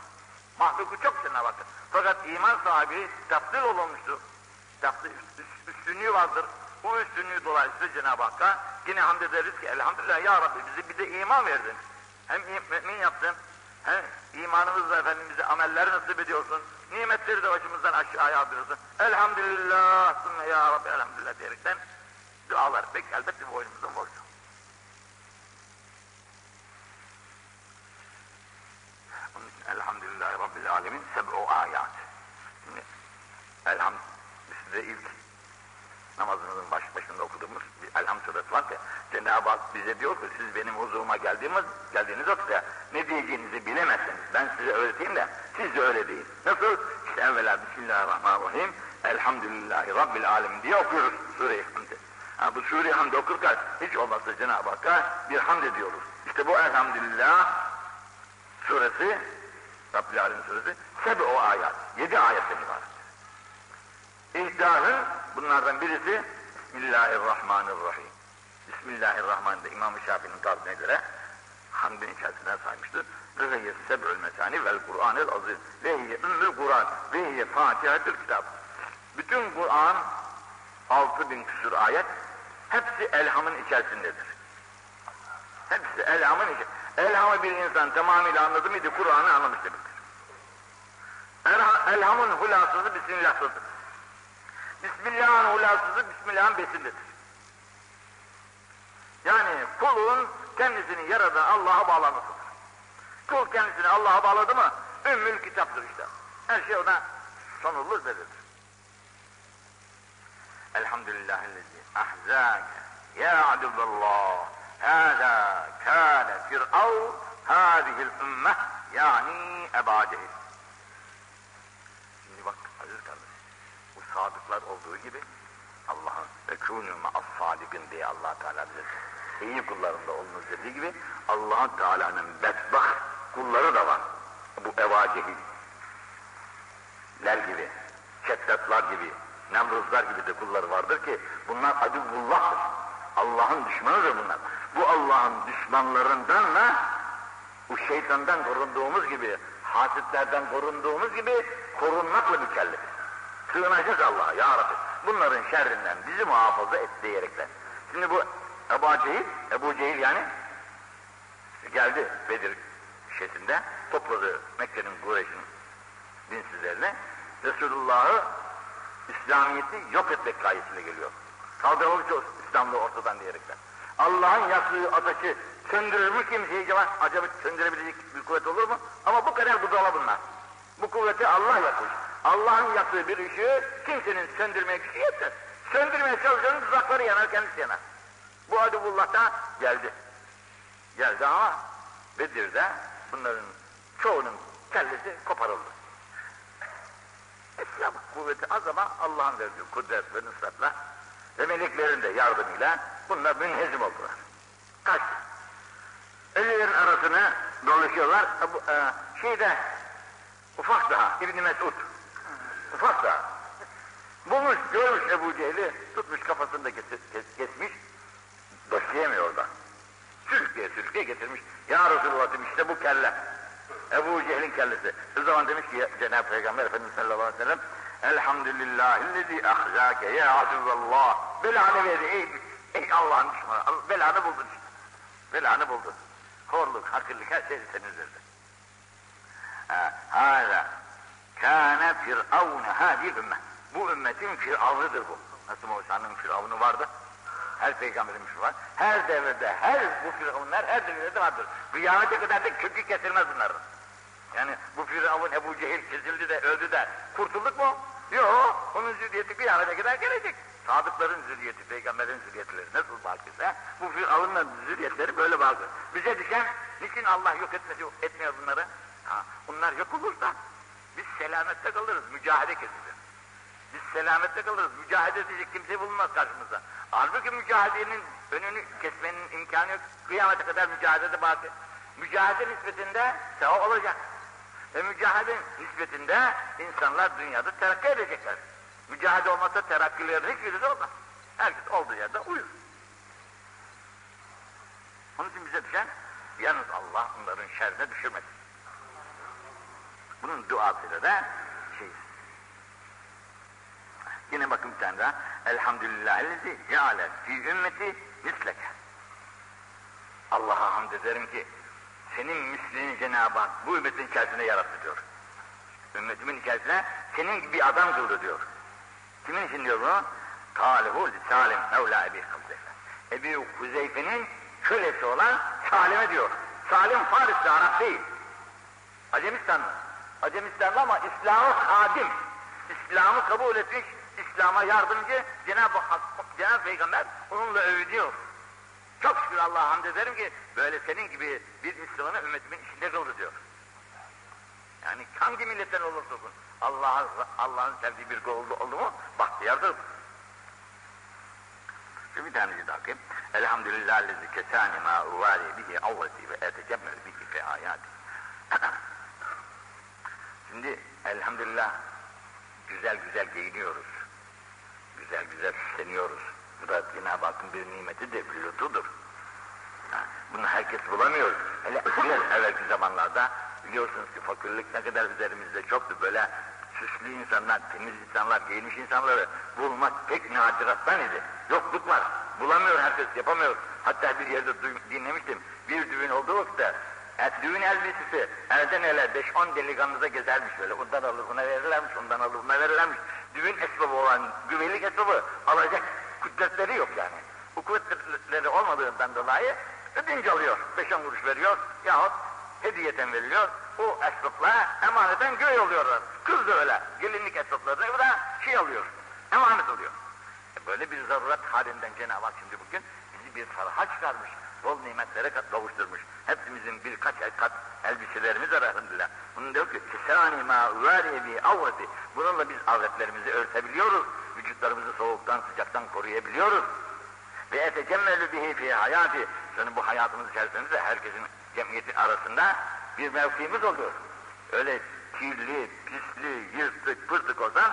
Mahluku çok Cenab-ı Hakk'ın. Fakat iman sahibi tafsil olunmuştur. Tafsil, üstünlüğü vardır. Bu üstünlüğü dolayısıyla Cenab-ı Hakk'a yine hamd ederiz ki elhamdülillah ya Rabbi bize bir de iman verdin. Hem mümin yaptın, hem imanımızla Efendimiz'e ameller nasip ediyorsun. Nimetleri de başımızdan aşağıya aldırıyorsun. Elhamdülillah, ya Rabbi elhamdülillah diyerekten dualar pek elbette boynumuzun borcu. Elhamdülillahi Rabbil Seb'u ayat. Şimdi, elham, size ilk namazımızın baş başında okuduğumuz bir elham suresi var ki Cenab-ı Hak bize diyor ki siz benim huzuruma geldiğimiz, geldiğiniz vakitte ne diyeceğinizi bilemezsiniz. Ben size öğreteyim de siz de öyle deyin. Nasıl? İşte evvela Bismillahirrahmanirrahim Elhamdülillahi Rabbil Alemin diye okuyoruz Sure-i Hamd'i. Ha, bu Sure-i Hamd'i okurken hiç olmazsa Cenab-ı Hakk'a bir hamd ediyoruz. İşte bu Elhamdülillah suresi Rabbil Alemin sebe o ayet. Yedi ayetten ibaret. İhdahın bunlardan birisi Bismillahirrahmanirrahim. Bismillahirrahmanirrahim. İmam-ı Şafii'nin tarzına göre hamdin içerisinden saymıştır. Ve hiye mesani vel Kur'anil azim. Ve hiye ümmül Kur'an. Ve hiye fatihatül kitap. Bütün Kur'an altı bin küsur ayet hepsi elhamın içerisindedir. Hepsi elhamın içerisinde. Elhamı bir insan tamamıyla anladı mıydı Kur'an'ı anlamış demektir. Elhamın hulasızı Bismillah'sızdır. Bismillah'ın hulasızı Bismillah'ın besindedir. Yani kulun kendisini yaradan Allah'a bağlamasıdır. Kul kendisini Allah'a bağladı mı ümmül kitaptır işte. Her şey ona sonulur verilir. Elhamdülillahillezi ahzâke ya aduvallah hâzâ kâne fir'av hâzihil ümmeh yani Ebu Cehil. Şimdi bak aziz kardeş, bu sadıklar olduğu gibi Allah'ın ve kûnû ma'as-sâdikın diye allah Teala bize iyi kullarında olunuz dediği gibi allah Teala'nın bedbaht kulları da var. Bu Eva Cehiller gibi, Şeddatlar gibi, Nemruzlar gibi de kulları vardır ki bunlar aduvullah'tır. Allah'ın düşmanıdır bunlar. Bu Allah'ın düşmanlarından da bu şeytandan korunduğumuz gibi, hasitlerden korunduğumuz gibi korunmakla mükellefiz. Sığınacağız Allah'a ya Rabbi. Bunların şerrinden bizi muhafaza et diyerekten. Şimdi bu Ebu Cehil, Ebu Cehil yani geldi Bedir şehrinde topladı Mekke'nin Kureyş'in dinsizlerini. Resulullah'ı İslamiyet'i yok etmek gayesiyle geliyor. Kaldırılır İslam'da ortadan diyerekten. Allah'ın yaktığı ateşi söndürür mü kimseyi acaba, söndürebilecek bir kuvvet olur mu? Ama bu kadar budala bunlar. Bu kuvveti Allah yapmış. Allah'ın yaptığı bir işi kimsenin söndürmeye gücü yetmez. Söndürmeye çalışanın tuzakları yanar, kendisi yanar. Bu Adubullah da geldi. Geldi ama Bedir'de bunların çoğunun kellesi koparıldı. İslam kuvveti az ama Allah'ın verdiği kudret ve nusratla ve meleklerin de yardımıyla bunlar münhezim oldular. Kaç? Ölülerin arasına dolaşıyorlar. Bu, e, şeyde ufak daha İbn Mesud daha bulmuş görmüş Ebu Cehil'i tutmuş kafasını da kes, kes, kesmiş doşlayamıyor oradan. Sürükleye sürükleye getirmiş. Ya Resulullah demiş işte bu kelle. Ebu Cehil'in kellesi. O zaman demiş ki Cenab-ı Peygamber Efendimiz sallallahu aleyhi ve sellem Elhamdülillahillezî ahzâke ya Azizallah. Belanı verdi ey, ey Allah'ın düşmanı. Belanı buldun işte. Belanı buldu. Horluk, hakirlik her şey senin üzerinde. Hala kâne firavne hâdil ümmet. Bu ümmetin firavıdır bu. Nasıl Musa'nın firavunu vardı? Her peygamberin var. Her devirde, her bu firavunlar her devirde vardır. Kıyamete kadar da kökü kesilmez bunların. Yani bu firavun Ebu Cehil kesildi de öldü de kurtulduk mu? Yok, onun zürriyeti kıyamete kadar gelecek. Sadıkların zürriyeti, peygamberin zürriyetleri nasıl bakırsa bu firavunların zürriyetleri böyle bakır. Bize düşen niçin Allah yok etmedi, etmiyor bunları? Ha, bunlar yok olursa biz selamette kalırız, mücadele kesilir. Biz selamette kalırız, mücadele edecek kimse bulunmaz karşımıza. Halbuki mücadelenin önünü kesmenin imkanı yok. Kıyamete kadar mücadelede bakır. Mücadele nispetinde sevap olacak. Ve mücadele nispetinde insanlar dünyada terakki edecekler. Mücadele olmasa terakkilerin hiçbiri de olmaz. Herkes olduğu yerde uyur. Onun için bize düşen yalnız Allah onların şerrine düşürmesin. Bunun duasıyla da şey. Yine bakın bir tane daha. Elhamdülillahillezi ceale fi ümmeti misleke. Allah'a hamd ederim ki senin mislini Cenab-ı Hak bu ümmetin içerisinde yarattı diyor. Ümmetimin içerisine senin gibi adam kıldı diyor. Kimin için diyor bunu? Kâlehu Salim Mevla Ebi Huzeyfe. Ebi Huzeyfe'nin kölesi olan Salim'e diyor. Salim Farisli Arap değil. Acemistanlı. Acemistanlı ama İslam'ı hadim. İslam'ı kabul etmiş, İslam'a yardımcı Cenab-ı Hak, Cenab-ı Peygamber onunla övüyor. Çok şükür Allah'a hamd ederim ki böyle senin gibi bir Müslümanı ümmetimin içinde kıldı diyor. Yani hangi milletten olursa olsun Allah'ın Allah sevdiği bir oldu, oldu mu bahtiyardır. Şu bir tanesi daha okuyayım. Elhamdülillah lezi kesani ma uvali bihi avvati ve etecemmel bihi fe. <clears throat> Şimdi elhamdülillah güzel güzel giyiniyoruz. Güzel güzel süsleniyoruz. Bu da Cenab-ı Hakk'ın bir nimetidir, bir lütfudur. Bunu herkes bulamıyor. Hele biraz <laughs> evvelki zamanlarda biliyorsunuz ki fakirlik ne kadar üzerimizde çoktu. Böyle süslü insanlar, temiz insanlar, giyinmiş insanları bulmak pek nadirattan idi. Yokluk var. Bulamıyor herkes, yapamıyor. Hatta bir yerde dinlemiştim. Bir düğün olduğu vakitte et, düğün elbisesi elden ele 5-10 delikanlıza gezermiş böyle. Ondan alır, ona verirlermiş, ondan alır, ona verirlermiş. Düğün esbabı olan, güvenlik esbabı alacak kudretleri yok yani. Bu kudretleri olmadığından dolayı ödünç alıyor. 5-10 kuruş veriyor yahut hediyeten veriliyor. O esbapla emaneten göğe oluyorlar. Kız da öyle. Gelinlik esbaplarına bu da şey alıyor. Emanet oluyor. E böyle bir zaruret halinden Cenab-ı Hak şimdi bugün bizi bir faraha çıkarmış. Bol nimetlere kavuşturmuş. Hepimizin birkaç kat elbiselerimiz var elhamdülillah. Bunun diyor ki kesani ma uvariyebi avreti. Bununla biz avretlerimizi örtebiliyoruz. Vücutlarımızı soğuktan sıcaktan koruyabiliyoruz. Ve etecemmelü bihi fi hayati. Sonra bu hayatımız içerisinde herkesin cemiyetin arasında bir mevkimiz oluyor. Öyle kirli, pisli, yırtık, pırtık olsan,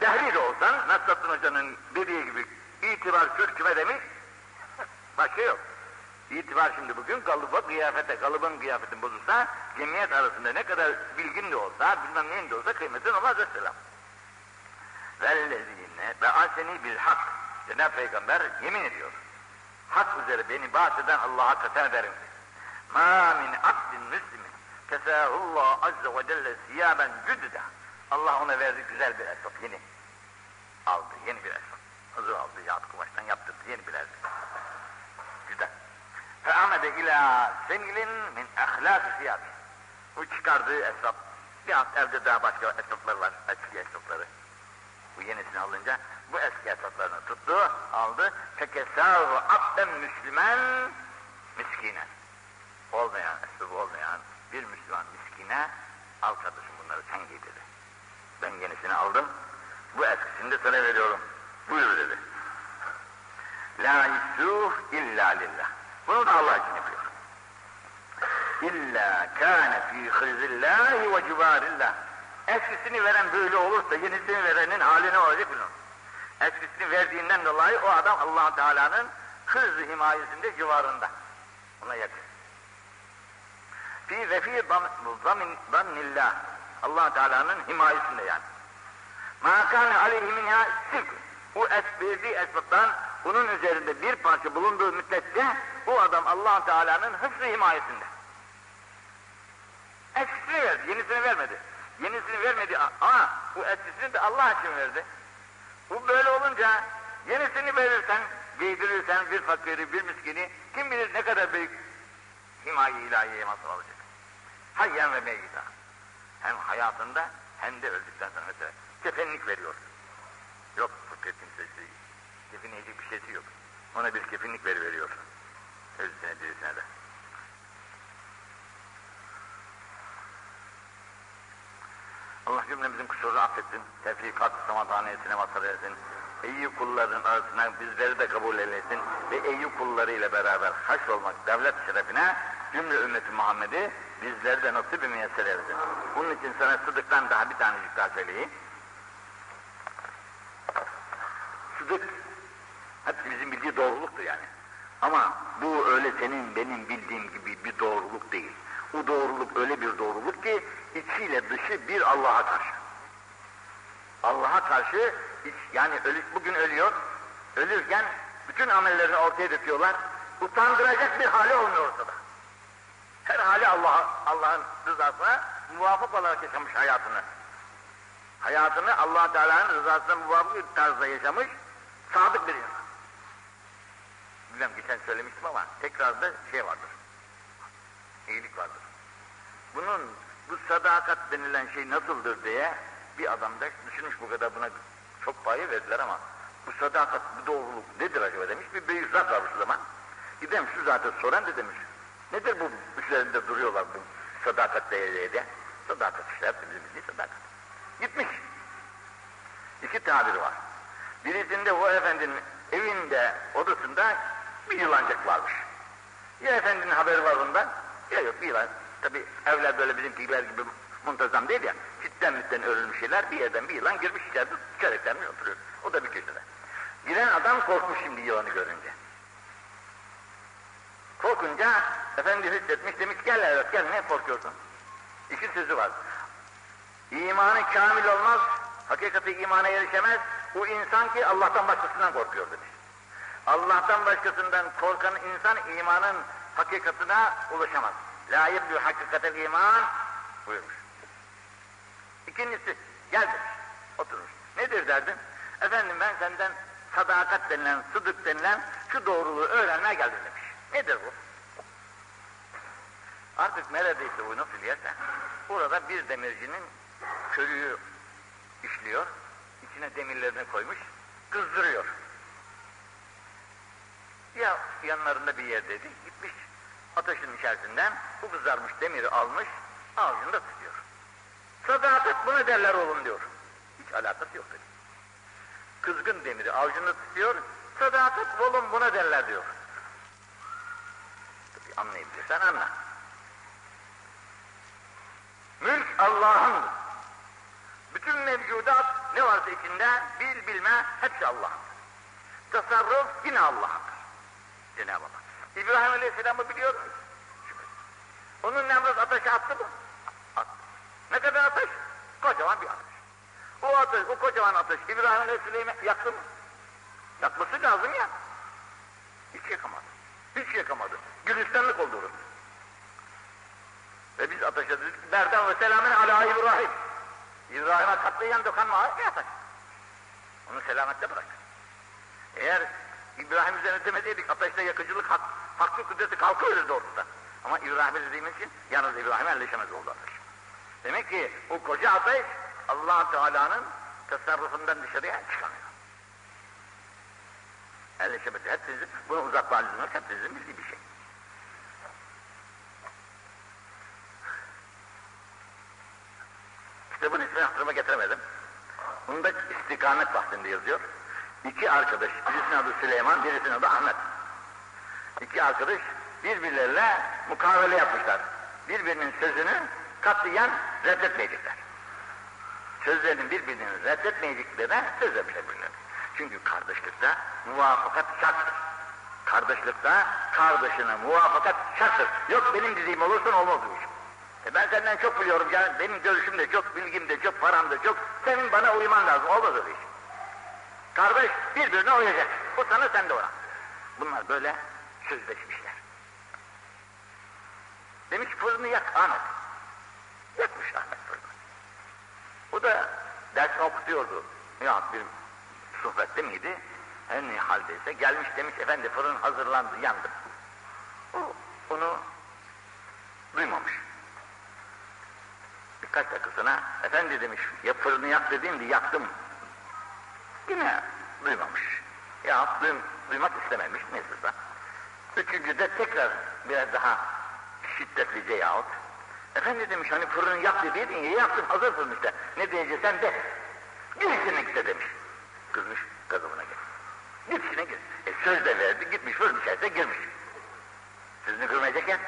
dehri de olsan, Nasrattin Hoca'nın dediği gibi itibar kürküme demiş, <laughs> başka yok. İtibar şimdi bugün kalıba kıyafete, kalıbın kıyafetin bozulsa, cemiyet arasında ne kadar bilgin de olsa, bilmem neyin de olsa kıymetin olmaz vesselam. Vellezine ve aseni bil hak. Cenab-ı Peygamber yemin ediyor. Hak üzere beni bahseden Allah'a kasem ederim. Ma min abdin müslimin kesâhullah azze ve celle siyaben cüdüde. Allah ona verdi güzel bir esnaf yeni. Aldı yeni bir esnaf. Hazır aldı yahut kumaştan yaptırdı yeni bir esnaf. Fe'amede ila senilin min ahlâk siyabi. Bu çıkardığı esnaf. Bir hafta evde daha başka esnaflar var. Eski esnafları. Bu yenisini alınca bu eski esnaflarını tuttu, aldı. Fekesâhu abden müslümen miskinen. Olmayan, esnaf olmayan bir Müslüman miskine al kardeşim bunları sen giy dedi. Ben yenisini aldım. Bu eskisini de sana veriyorum. Buyur dedi. La yusuh illa lillah. Bunu da Allah için yapıyor. İlla kâne fî hırzillâhi ve civarillah. Eskisini veren böyle olursa yenisini verenin hali ne olacak bilmiyorum. Eskisini verdiğinden dolayı o adam allah Teala'nın hırzı himayesinde civarında. Ona yakın. Fi ve fi zannillah. allah Teala'nın himayesinde yani. Ma kâne aleyhi minhâ sirk. O es, verdiği esbaptan bunun üzerinde bir parça bulunduğu müddetçe bu adam allah Teala'nın hıfzı himayesinde. Eskisini verdi, yenisini vermedi. Yenisini vermedi ama bu eskisini de Allah için verdi. Bu böyle olunca yenisini verirsen, giydirirsen bir fakiri, bir miskini kim bilir ne kadar büyük himaye ilahiye mazhar olacak. Hayyen ve meyyita. Hem hayatında hem de öldükten sonra mesela kefenlik veriyor. Yok şeysi yok. Ona bir kefinlik veri veriyor. Ölüsüne dirisine de. Allah cümlemizin kusurunu affetsin. Tefrikat samadaniyetine mazhar etsin. Eyyü kulların arasına bizleri de kabul eylesin ve Eyyü kulları ile beraber haş olmak devlet şerefine cümle ümmeti Muhammed'i bizleri de nasip bir müyesser etsin. Bunun için sana sıdıktan daha bir tanecik daha söyleyeyim. Sıdık hepimizin bildiği doğruluktur yani. Ama bu öyle senin benim bildiğim gibi bir doğruluk değil. Doğruluk öyle bir doğruluk ki içiyle dışı bir Allah'a karşı. Allah'a karşı yani ölü, bugün ölüyor, ölürken bütün amellerini ortaya döküyorlar. Utandıracak bir hali olmuyor ortada. Her hali Allah Allah'ın rızasına muvafık olarak yaşamış hayatını. Hayatını Allah Teala'nın rızasına muvafık bir tarzda yaşamış sadık bir insan. Bilmem geçen söylemiştim ama tekrar da şey vardır. İyilik vardır. Bunun bu sadakat denilen şey nasıldır diye bir adam da düşünmüş bu kadar buna çok paye verdiler ama bu sadakat, bu doğruluk nedir acaba demiş. Bir büyük zat o zaman. Gidelim şu zatı soran da demiş. Nedir bu üzerinde duruyorlar bu sadakat diye diye. Sadakat işte hepimizin bildiği sadakat. Gitmiş. İki tabir var. Birisinde o efendinin evinde, odasında bir yılancak varmış. Ya efendinin haberi var bundan, ya yok bir yılan. Tabi evler böyle bizimkiler gibi muntazam değil ya. Fitten mütten örülmüş şeyler bir yerden bir yılan girmiş içeride çöreklenmiş oturuyor. O da bir köşede. Giren adam korkmuş şimdi yılanı görünce. Korkunca efendi hissetmiş demiş gel evet gel ne korkuyorsun? İki sözü var. İmanı kamil olmaz, hakikati imana erişemez. O insan ki Allah'tan başkasından korkuyor demiş. Allah'tan başkasından korkan insan imanın hakikatine ulaşamaz. La yebdü hakikatel iman buyurmuş. İkincisi gel demiş. Oturmuş. Nedir derdin? Efendim ben senden sadakat denilen, sıdık denilen şu doğruluğu öğrenmeye geldim demiş. Nedir bu? Artık neredeyse bu nasıl yerse burada bir demircinin körüğü işliyor, içine demirlerini koymuş, kızdırıyor. Ya yanlarında bir yerdeydi, ateşin içerisinden bu kızarmış demiri almış, avucunda tutuyor. Sadakat bunu derler oğlum diyor. Hiç alakası yok dedi. Kızgın demiri avucunda tutuyor, sadakat oğlum buna derler diyor. Tabii anlayabilirsen anla. Mülk Allah'ındır. Bütün mevcudat ne varsa içinde bil bilme hepsi Allah'ın. Tasarruf yine Allah'ındır. Cenab-ı Allah. İbrahim Aleyhisselam'ı biliyor musunuz? Onun Nemrut ateşe attı mı? Attı. Ne kadar ateş? Kocaman bir ateş. O ateş, o kocaman ateş İbrahim Aleyhisselam'ı yaktı mı? Yakması lazım ya. Hiç yakamadı. Hiç yakamadı. Gülistanlık oldu orası. Ve biz ateşe dedik, Berdan ve selamın ala İbrahim. İbrahim'e katlayan dokanma ya ateş. Onu selamette bırak. Eğer İbrahim üzerine demeseydik ateşte yakıcılık hak, hakkı kudreti kalkıverirdi ortada. Ama İbrahim'e dediğimiz için yalnız İbrahim'e elleşemez oldu ateş. Demek ki o koca ateş allah Teala'nın tasarrufundan dışarıya çıkamıyor. Elleşemesi hepinizin, bunu uzaklaştırmak hepinizin bildiği bir şey. Kitabın ismini hatırıma getiremedim. Bunda istikamet bahsinde yazıyor. İki arkadaş, birisinin adı Süleyman, birisinin adı Ahmet. İki arkadaş birbirleriyle mukavele yapmışlar. Birbirinin sözünü katlayan reddetmeyecekler. Sözlerinin birbirini reddetmeyeceklerine söz vermişler birbirlerine. Çünkü kardeşlikte muvafakat şarttır. Kardeşlikte kardeşine muvafakat şarttır. Yok benim dediğim olursan olmaz bu iş. E ben senden çok biliyorum canım, benim görüşüm de çok, bilgim de çok, param da çok. Senin bana uyman lazım, olmaz öyle. Kardeş birbirine uyacak. Bu sana sen de uyan. Bunlar böyle sözleşmişler. Demiş fırını yak Ahmet. Yakmış Ahmet fırını. O da ders okutuyordu. Ya bir sohbette miydi? Her ne haldeyse gelmiş demiş efendi fırın hazırlandı yandı. O onu duymamış. Birkaç dakika sonra efendi demiş ya fırını yak dediğimde yaktım. Yine duymamış. Ya duym, duymak istememiş neyse. Üçüncüde tekrar biraz daha şiddetlice yahut efendi demiş hani fırını yak dediydin ya yaktım hazır fırın işte. Ne diyeceksen de. Gir içine git demiş. Kızmış gazabına git. Git içine gir. E söz de verdi gitmiş fırın içerisine girmiş. Sözünü kırmayacakken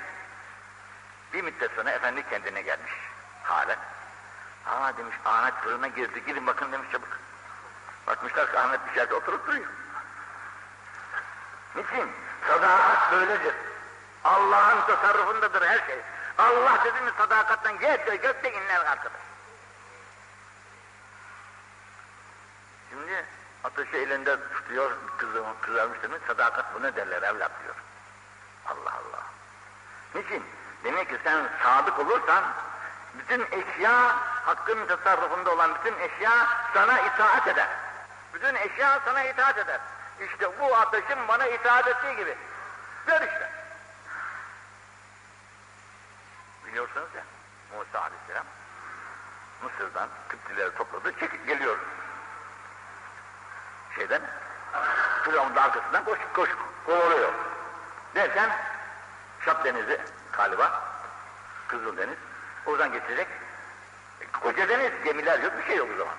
bir müddet sonra efendi kendine gelmiş. Halen. Aa demiş Ahmet fırına girdi gidin bakın demiş çabuk. Bakmışlar ki Ahmet dışarıda oturup duruyor. Niçin? Sadakat böyledir. Allah'ın tasarrufundadır her şey. Allah dedi mi sadakattan yerde gökte inler arkadaş. Şimdi ateşi elinde tutuyor kızım, kızarmış demiş sadakat bu ne derler evlat diyor. Allah Allah. Niçin? Demek ki sen sadık olursan bütün eşya hakkın tasarrufunda olan bütün eşya sana itaat eder. Bütün eşya sana itaat eder. İşte bu ateşin bana itaat ettiği gibi. Gör işte. Biliyorsunuz ya Musa Aleyhisselam Mısır'dan Kıptileri topladı, çekip geliyor. Şeyden, Firavun'un arkasından koş, koş, kovalıyor. Derken Şap Denizi galiba, Kızıl Deniz, oradan geçecek. E, koca deniz, gemiler yok, bir şey yok o zaman.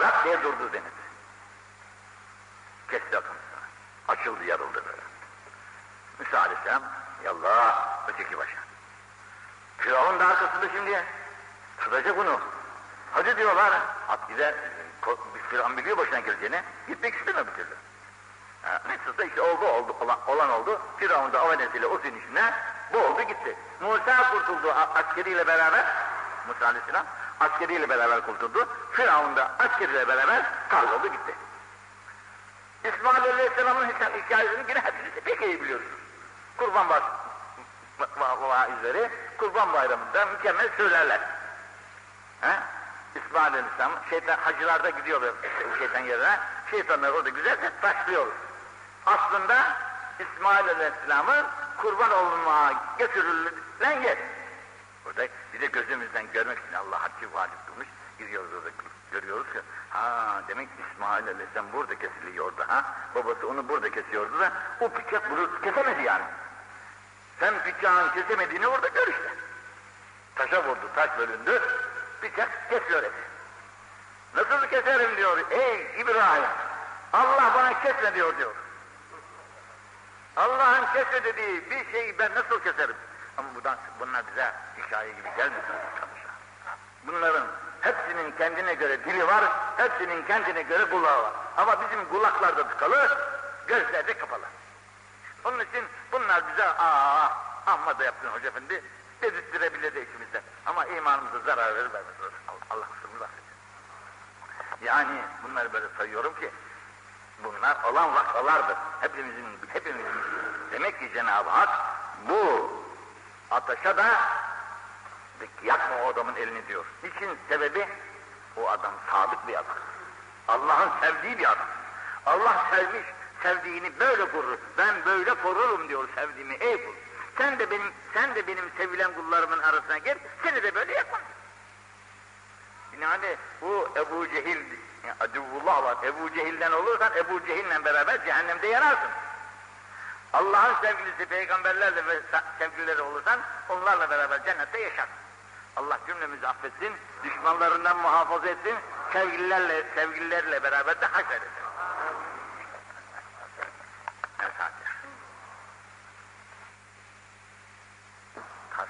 Rak diye durdu deniz. Akıntısını. Açıldı, yarıldı böyle. Musa Aleyhisselam, yallah, öteki başa. Firavun da arkasında şimdi tutacak onu. Hadi diyorlar, at gider, Firavun biliyor başına geleceğini, gitmek istemiyor bir türlü. Mesut'ta işte oldu oldu olan, oldu. Firavun da o venesiyle o sinişine boğuldu gitti. Musa kurtuldu askeriyle beraber. Musa Aleyhisselam askeriyle beraber kurtuldu. Firavun da askeriyle beraber kayboldu gitti. İsmail Aleyhisselam'ın hikayesini yine hepiniz pek iyi biliyorsunuz. Kurban var, vaizleri kurban bayramında mükemmel söylerler. He? İsmail Aleyhisselam şeytan hacılarda gidiyor şeytan yerine. Şeytanlar orada güzelce taşlıyor. Aslında İsmail Aleyhisselam'ın kurban olmaya götürülen yer. Burada bir de gözümüzden görmek için Allah hakkı vacip kılmış. Gidiyoruz orada görüyoruz ki ha demek İsmail Aleyhisselam burada kesiliyordu ha. Babası onu burada kesiyordu da o bıçak bunu kesemedi yani. Sen bıçağın kesemediğini orada gör işte. Taşa vurdu, taş bölündü, bıçak kesiyor eti. Nasıl keserim diyor, ey İbrahim, Allah bana kesme diyor diyor. Allah'ın kesme dediği bir şeyi ben nasıl keserim? Ama bundan, bunlar bize hikaye gibi arkadaşlar. Bunların hepsinin kendine göre dili var, hepsinin kendine göre kulağı var. Ama bizim kulaklarda tıkalı, gözlerde kapalı. Onun için bunlar bize aa amma da yaptın hoca efendi dedirttirebilir de içimizden. Ama imanımıza zarar verir vermez. Allah kusurumuzu affetsin. Yani bunları böyle sayıyorum ki bunlar olan vakalardır. Hepimizin, hepimizin. Demek ki Cenab-ı Hak bu ateşe da yakma o adamın elini diyor. Niçin sebebi? O adam sadık bir adam. Allah'ın sevdiği bir adam. Allah sevmiş, sevdiğini böyle korur. Ben böyle korurum diyor sevdiğimi ey kul. Sen de benim sen de benim sevilen kullarımın arasına gir. Seni de böyle yapmam. Yani bu Ebu Cehil yani Aduvullah var. Ebu Cehil'den olursan Ebu Cehil'le beraber cehennemde yanarsın. Allah'ın sevgilisi peygamberlerle ve sevgilileri olursan onlarla beraber cennette yaşarsın. Allah cümlemizi affetsin, düşmanlarından muhafaza etsin, sevgililerle, sevgililerle beraber de haşer eder.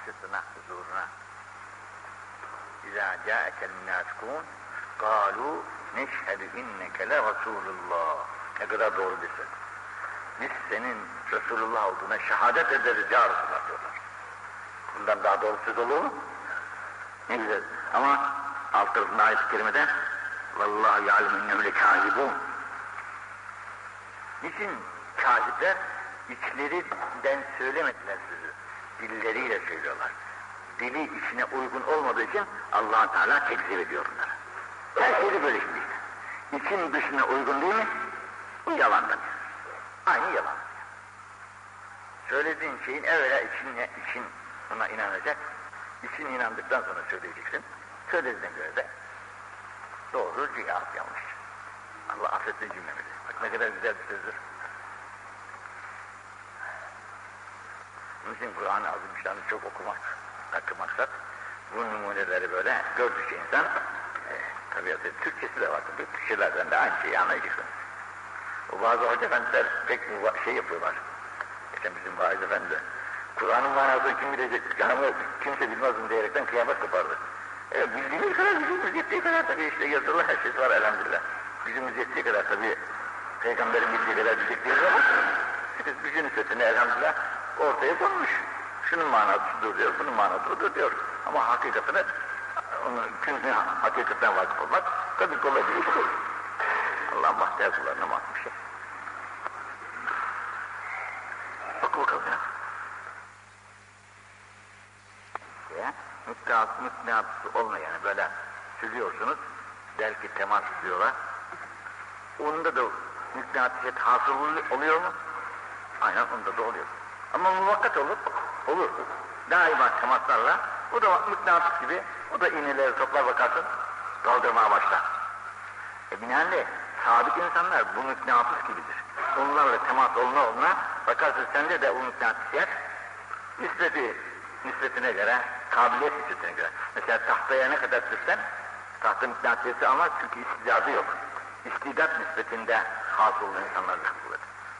karşısına, huzuruna. İzâ câekel münâfikûn kâlû neşhedü inneke le Resulullah. Ne kadar doğru bir söz. Biz senin Resulullah olduğuna şehadet ederiz ya Resulullah diyorlar. Bundan daha doğru söz olur mu? Ne güzel. Ama alt tarafında ayet-i kerimede Vallahi ya'lemu innehum lekâzibûn. Niçin kâzipler? İçlerinden söylemediler sözü. Dilleriyle söylüyorlar. Dili içine uygun olmadığı için allah Teala tekzip ediyor bunları. Her şeyde böyle şimdi. İçin dışına uygun değil mi? Bu yalandan. Aynı yalan. Söylediğin şeyin evvela içine, için ona inanacak. İçin inandıktan sonra söyleyeceksin. Söylediğine göre de doğru cevap yanlış. Allah affetsin cümlemizi. Bak ne kadar güzel bir sözdür. Onun için Kur'an-ı Azimüşşan'ı çok okumak, hakkı maksat. Bu numuneleri böyle gördükçe insan, e, tabiatı Türkçesi de var tabii, Türkçelerden de aynı şeyi anlayacaksın. O bazı hoca efendiler pek şey yapıyorlar. İşte bizim vaiz efendi, Kur'an'ın manasını kim bilecek, yani kimse bilmez mi diyerekten kıyamet kopardı. E, bildiğimiz kadar, gücümüz yettiği kadar tabii işte yazılı her şey var elhamdülillah. Gücümüz yettiği kadar tabii, peygamberin bildiği kadar değiliz ama, gücün nispetinde elhamdülillah ortaya konmuş. Şunun manası şudur diyor, bunun manası budur diyor. Ama hakikatini, onun çünkü hakikaten vakıf olmak tabii kolay değil. Allah bahtiyar kullarına ya. Bak bakalım ya. Ya, müstahası müstahası olmuyor yani böyle sürüyorsunuz, belki temas ediyorlar. Onda da müstahasiyet hasıl oluyor mu? Aynen onda da oluyor. Ama muvakkat olur, olur. Daima temaslarla, o da mıknatıs gibi, o da iğneleri toplar bakarsın, kaldırmaya başlar. E binaenli sadık insanlar bu mıknatıs gibidir. Onlarla temas oluna oluna, bakarsın sende de o mıknatısiyet, nispeti, nispetine göre, kabiliyet nispetine göre. Mesela tahtaya ne kadar sürsen, tahta mıknatısiyeti ama çünkü istidadı yok. İstidat nispetinde hasıl olan insanlar kuvvet.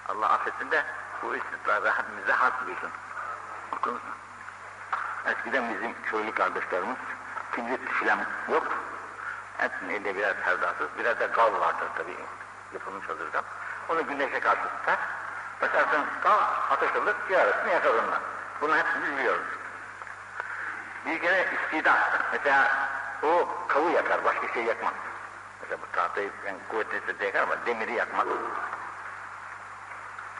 Allah affetsin de bu istidrarı hepimize hasılıyorsun. Bakın, eskiden bizim köylü kardeşlerimiz kibrit filan yok. Hepsinin elde birer perdasız, birer de gal vardır tabii yapılmış gal. Onu güneşe karşı tutar. Bakarsın gal ateş olur, yarısını onunla. Bunu hepsini biliyoruz. Bir kere istidat, mesela o kavu yakar, başka şey yakmaz. Mesela bu tahtayı yani kuvvetli de yakar ama demiri yakmaz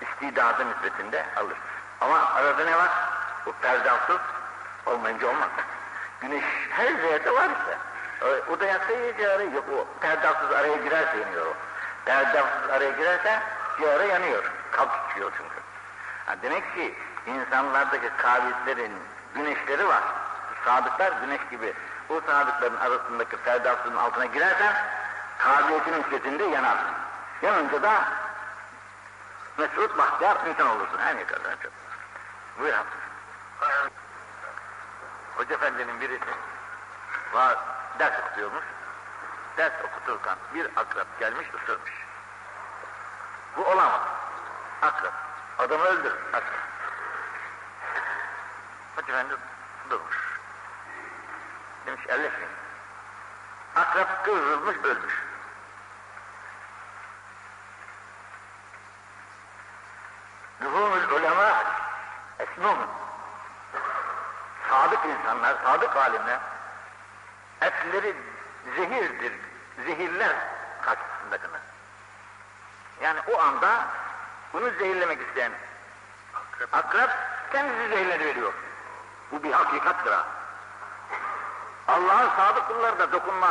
istidadı nispetinde alır. Ama arada ne var? Bu perdasız olmayınca olmaz. Güneş her yerde var işte. O da yaksa ciğeri yok. O perdasız araya girerse yanıyor o. Perdasız araya girerse ciğeri yanıyor. Kalp tutuyor çünkü. Ha demek ki insanlardaki kabiliyetlerin güneşleri var. Sadıklar güneş gibi. O sadıkların arasındaki perdasızın altına girersen kabiliyetin nispetinde yanarsın. Yanınca da mesut bahtiyar insan olursun her ne kadar çok. Buyur abi. Hoca efendinin birisi var, ders okutuyormuş. Ders okuturken bir akrep gelmiş ısırmış. Bu olamaz. Akrep. Adamı öldür. Akrep. Hoca efendi durmuş. Demiş elleşmeyin. Akrep kıvrılmış ölmüş. Luhumul ulema esnum. Sadık insanlar, sadık alimler etleri zehirdir, zehirler karşısındakini. Yani o anda bunu zehirlemek isteyen akrep, akrep kendisi zehirleri veriyor. Bu bir hakikattir ha. Allah'ın sadık kullarına dokunma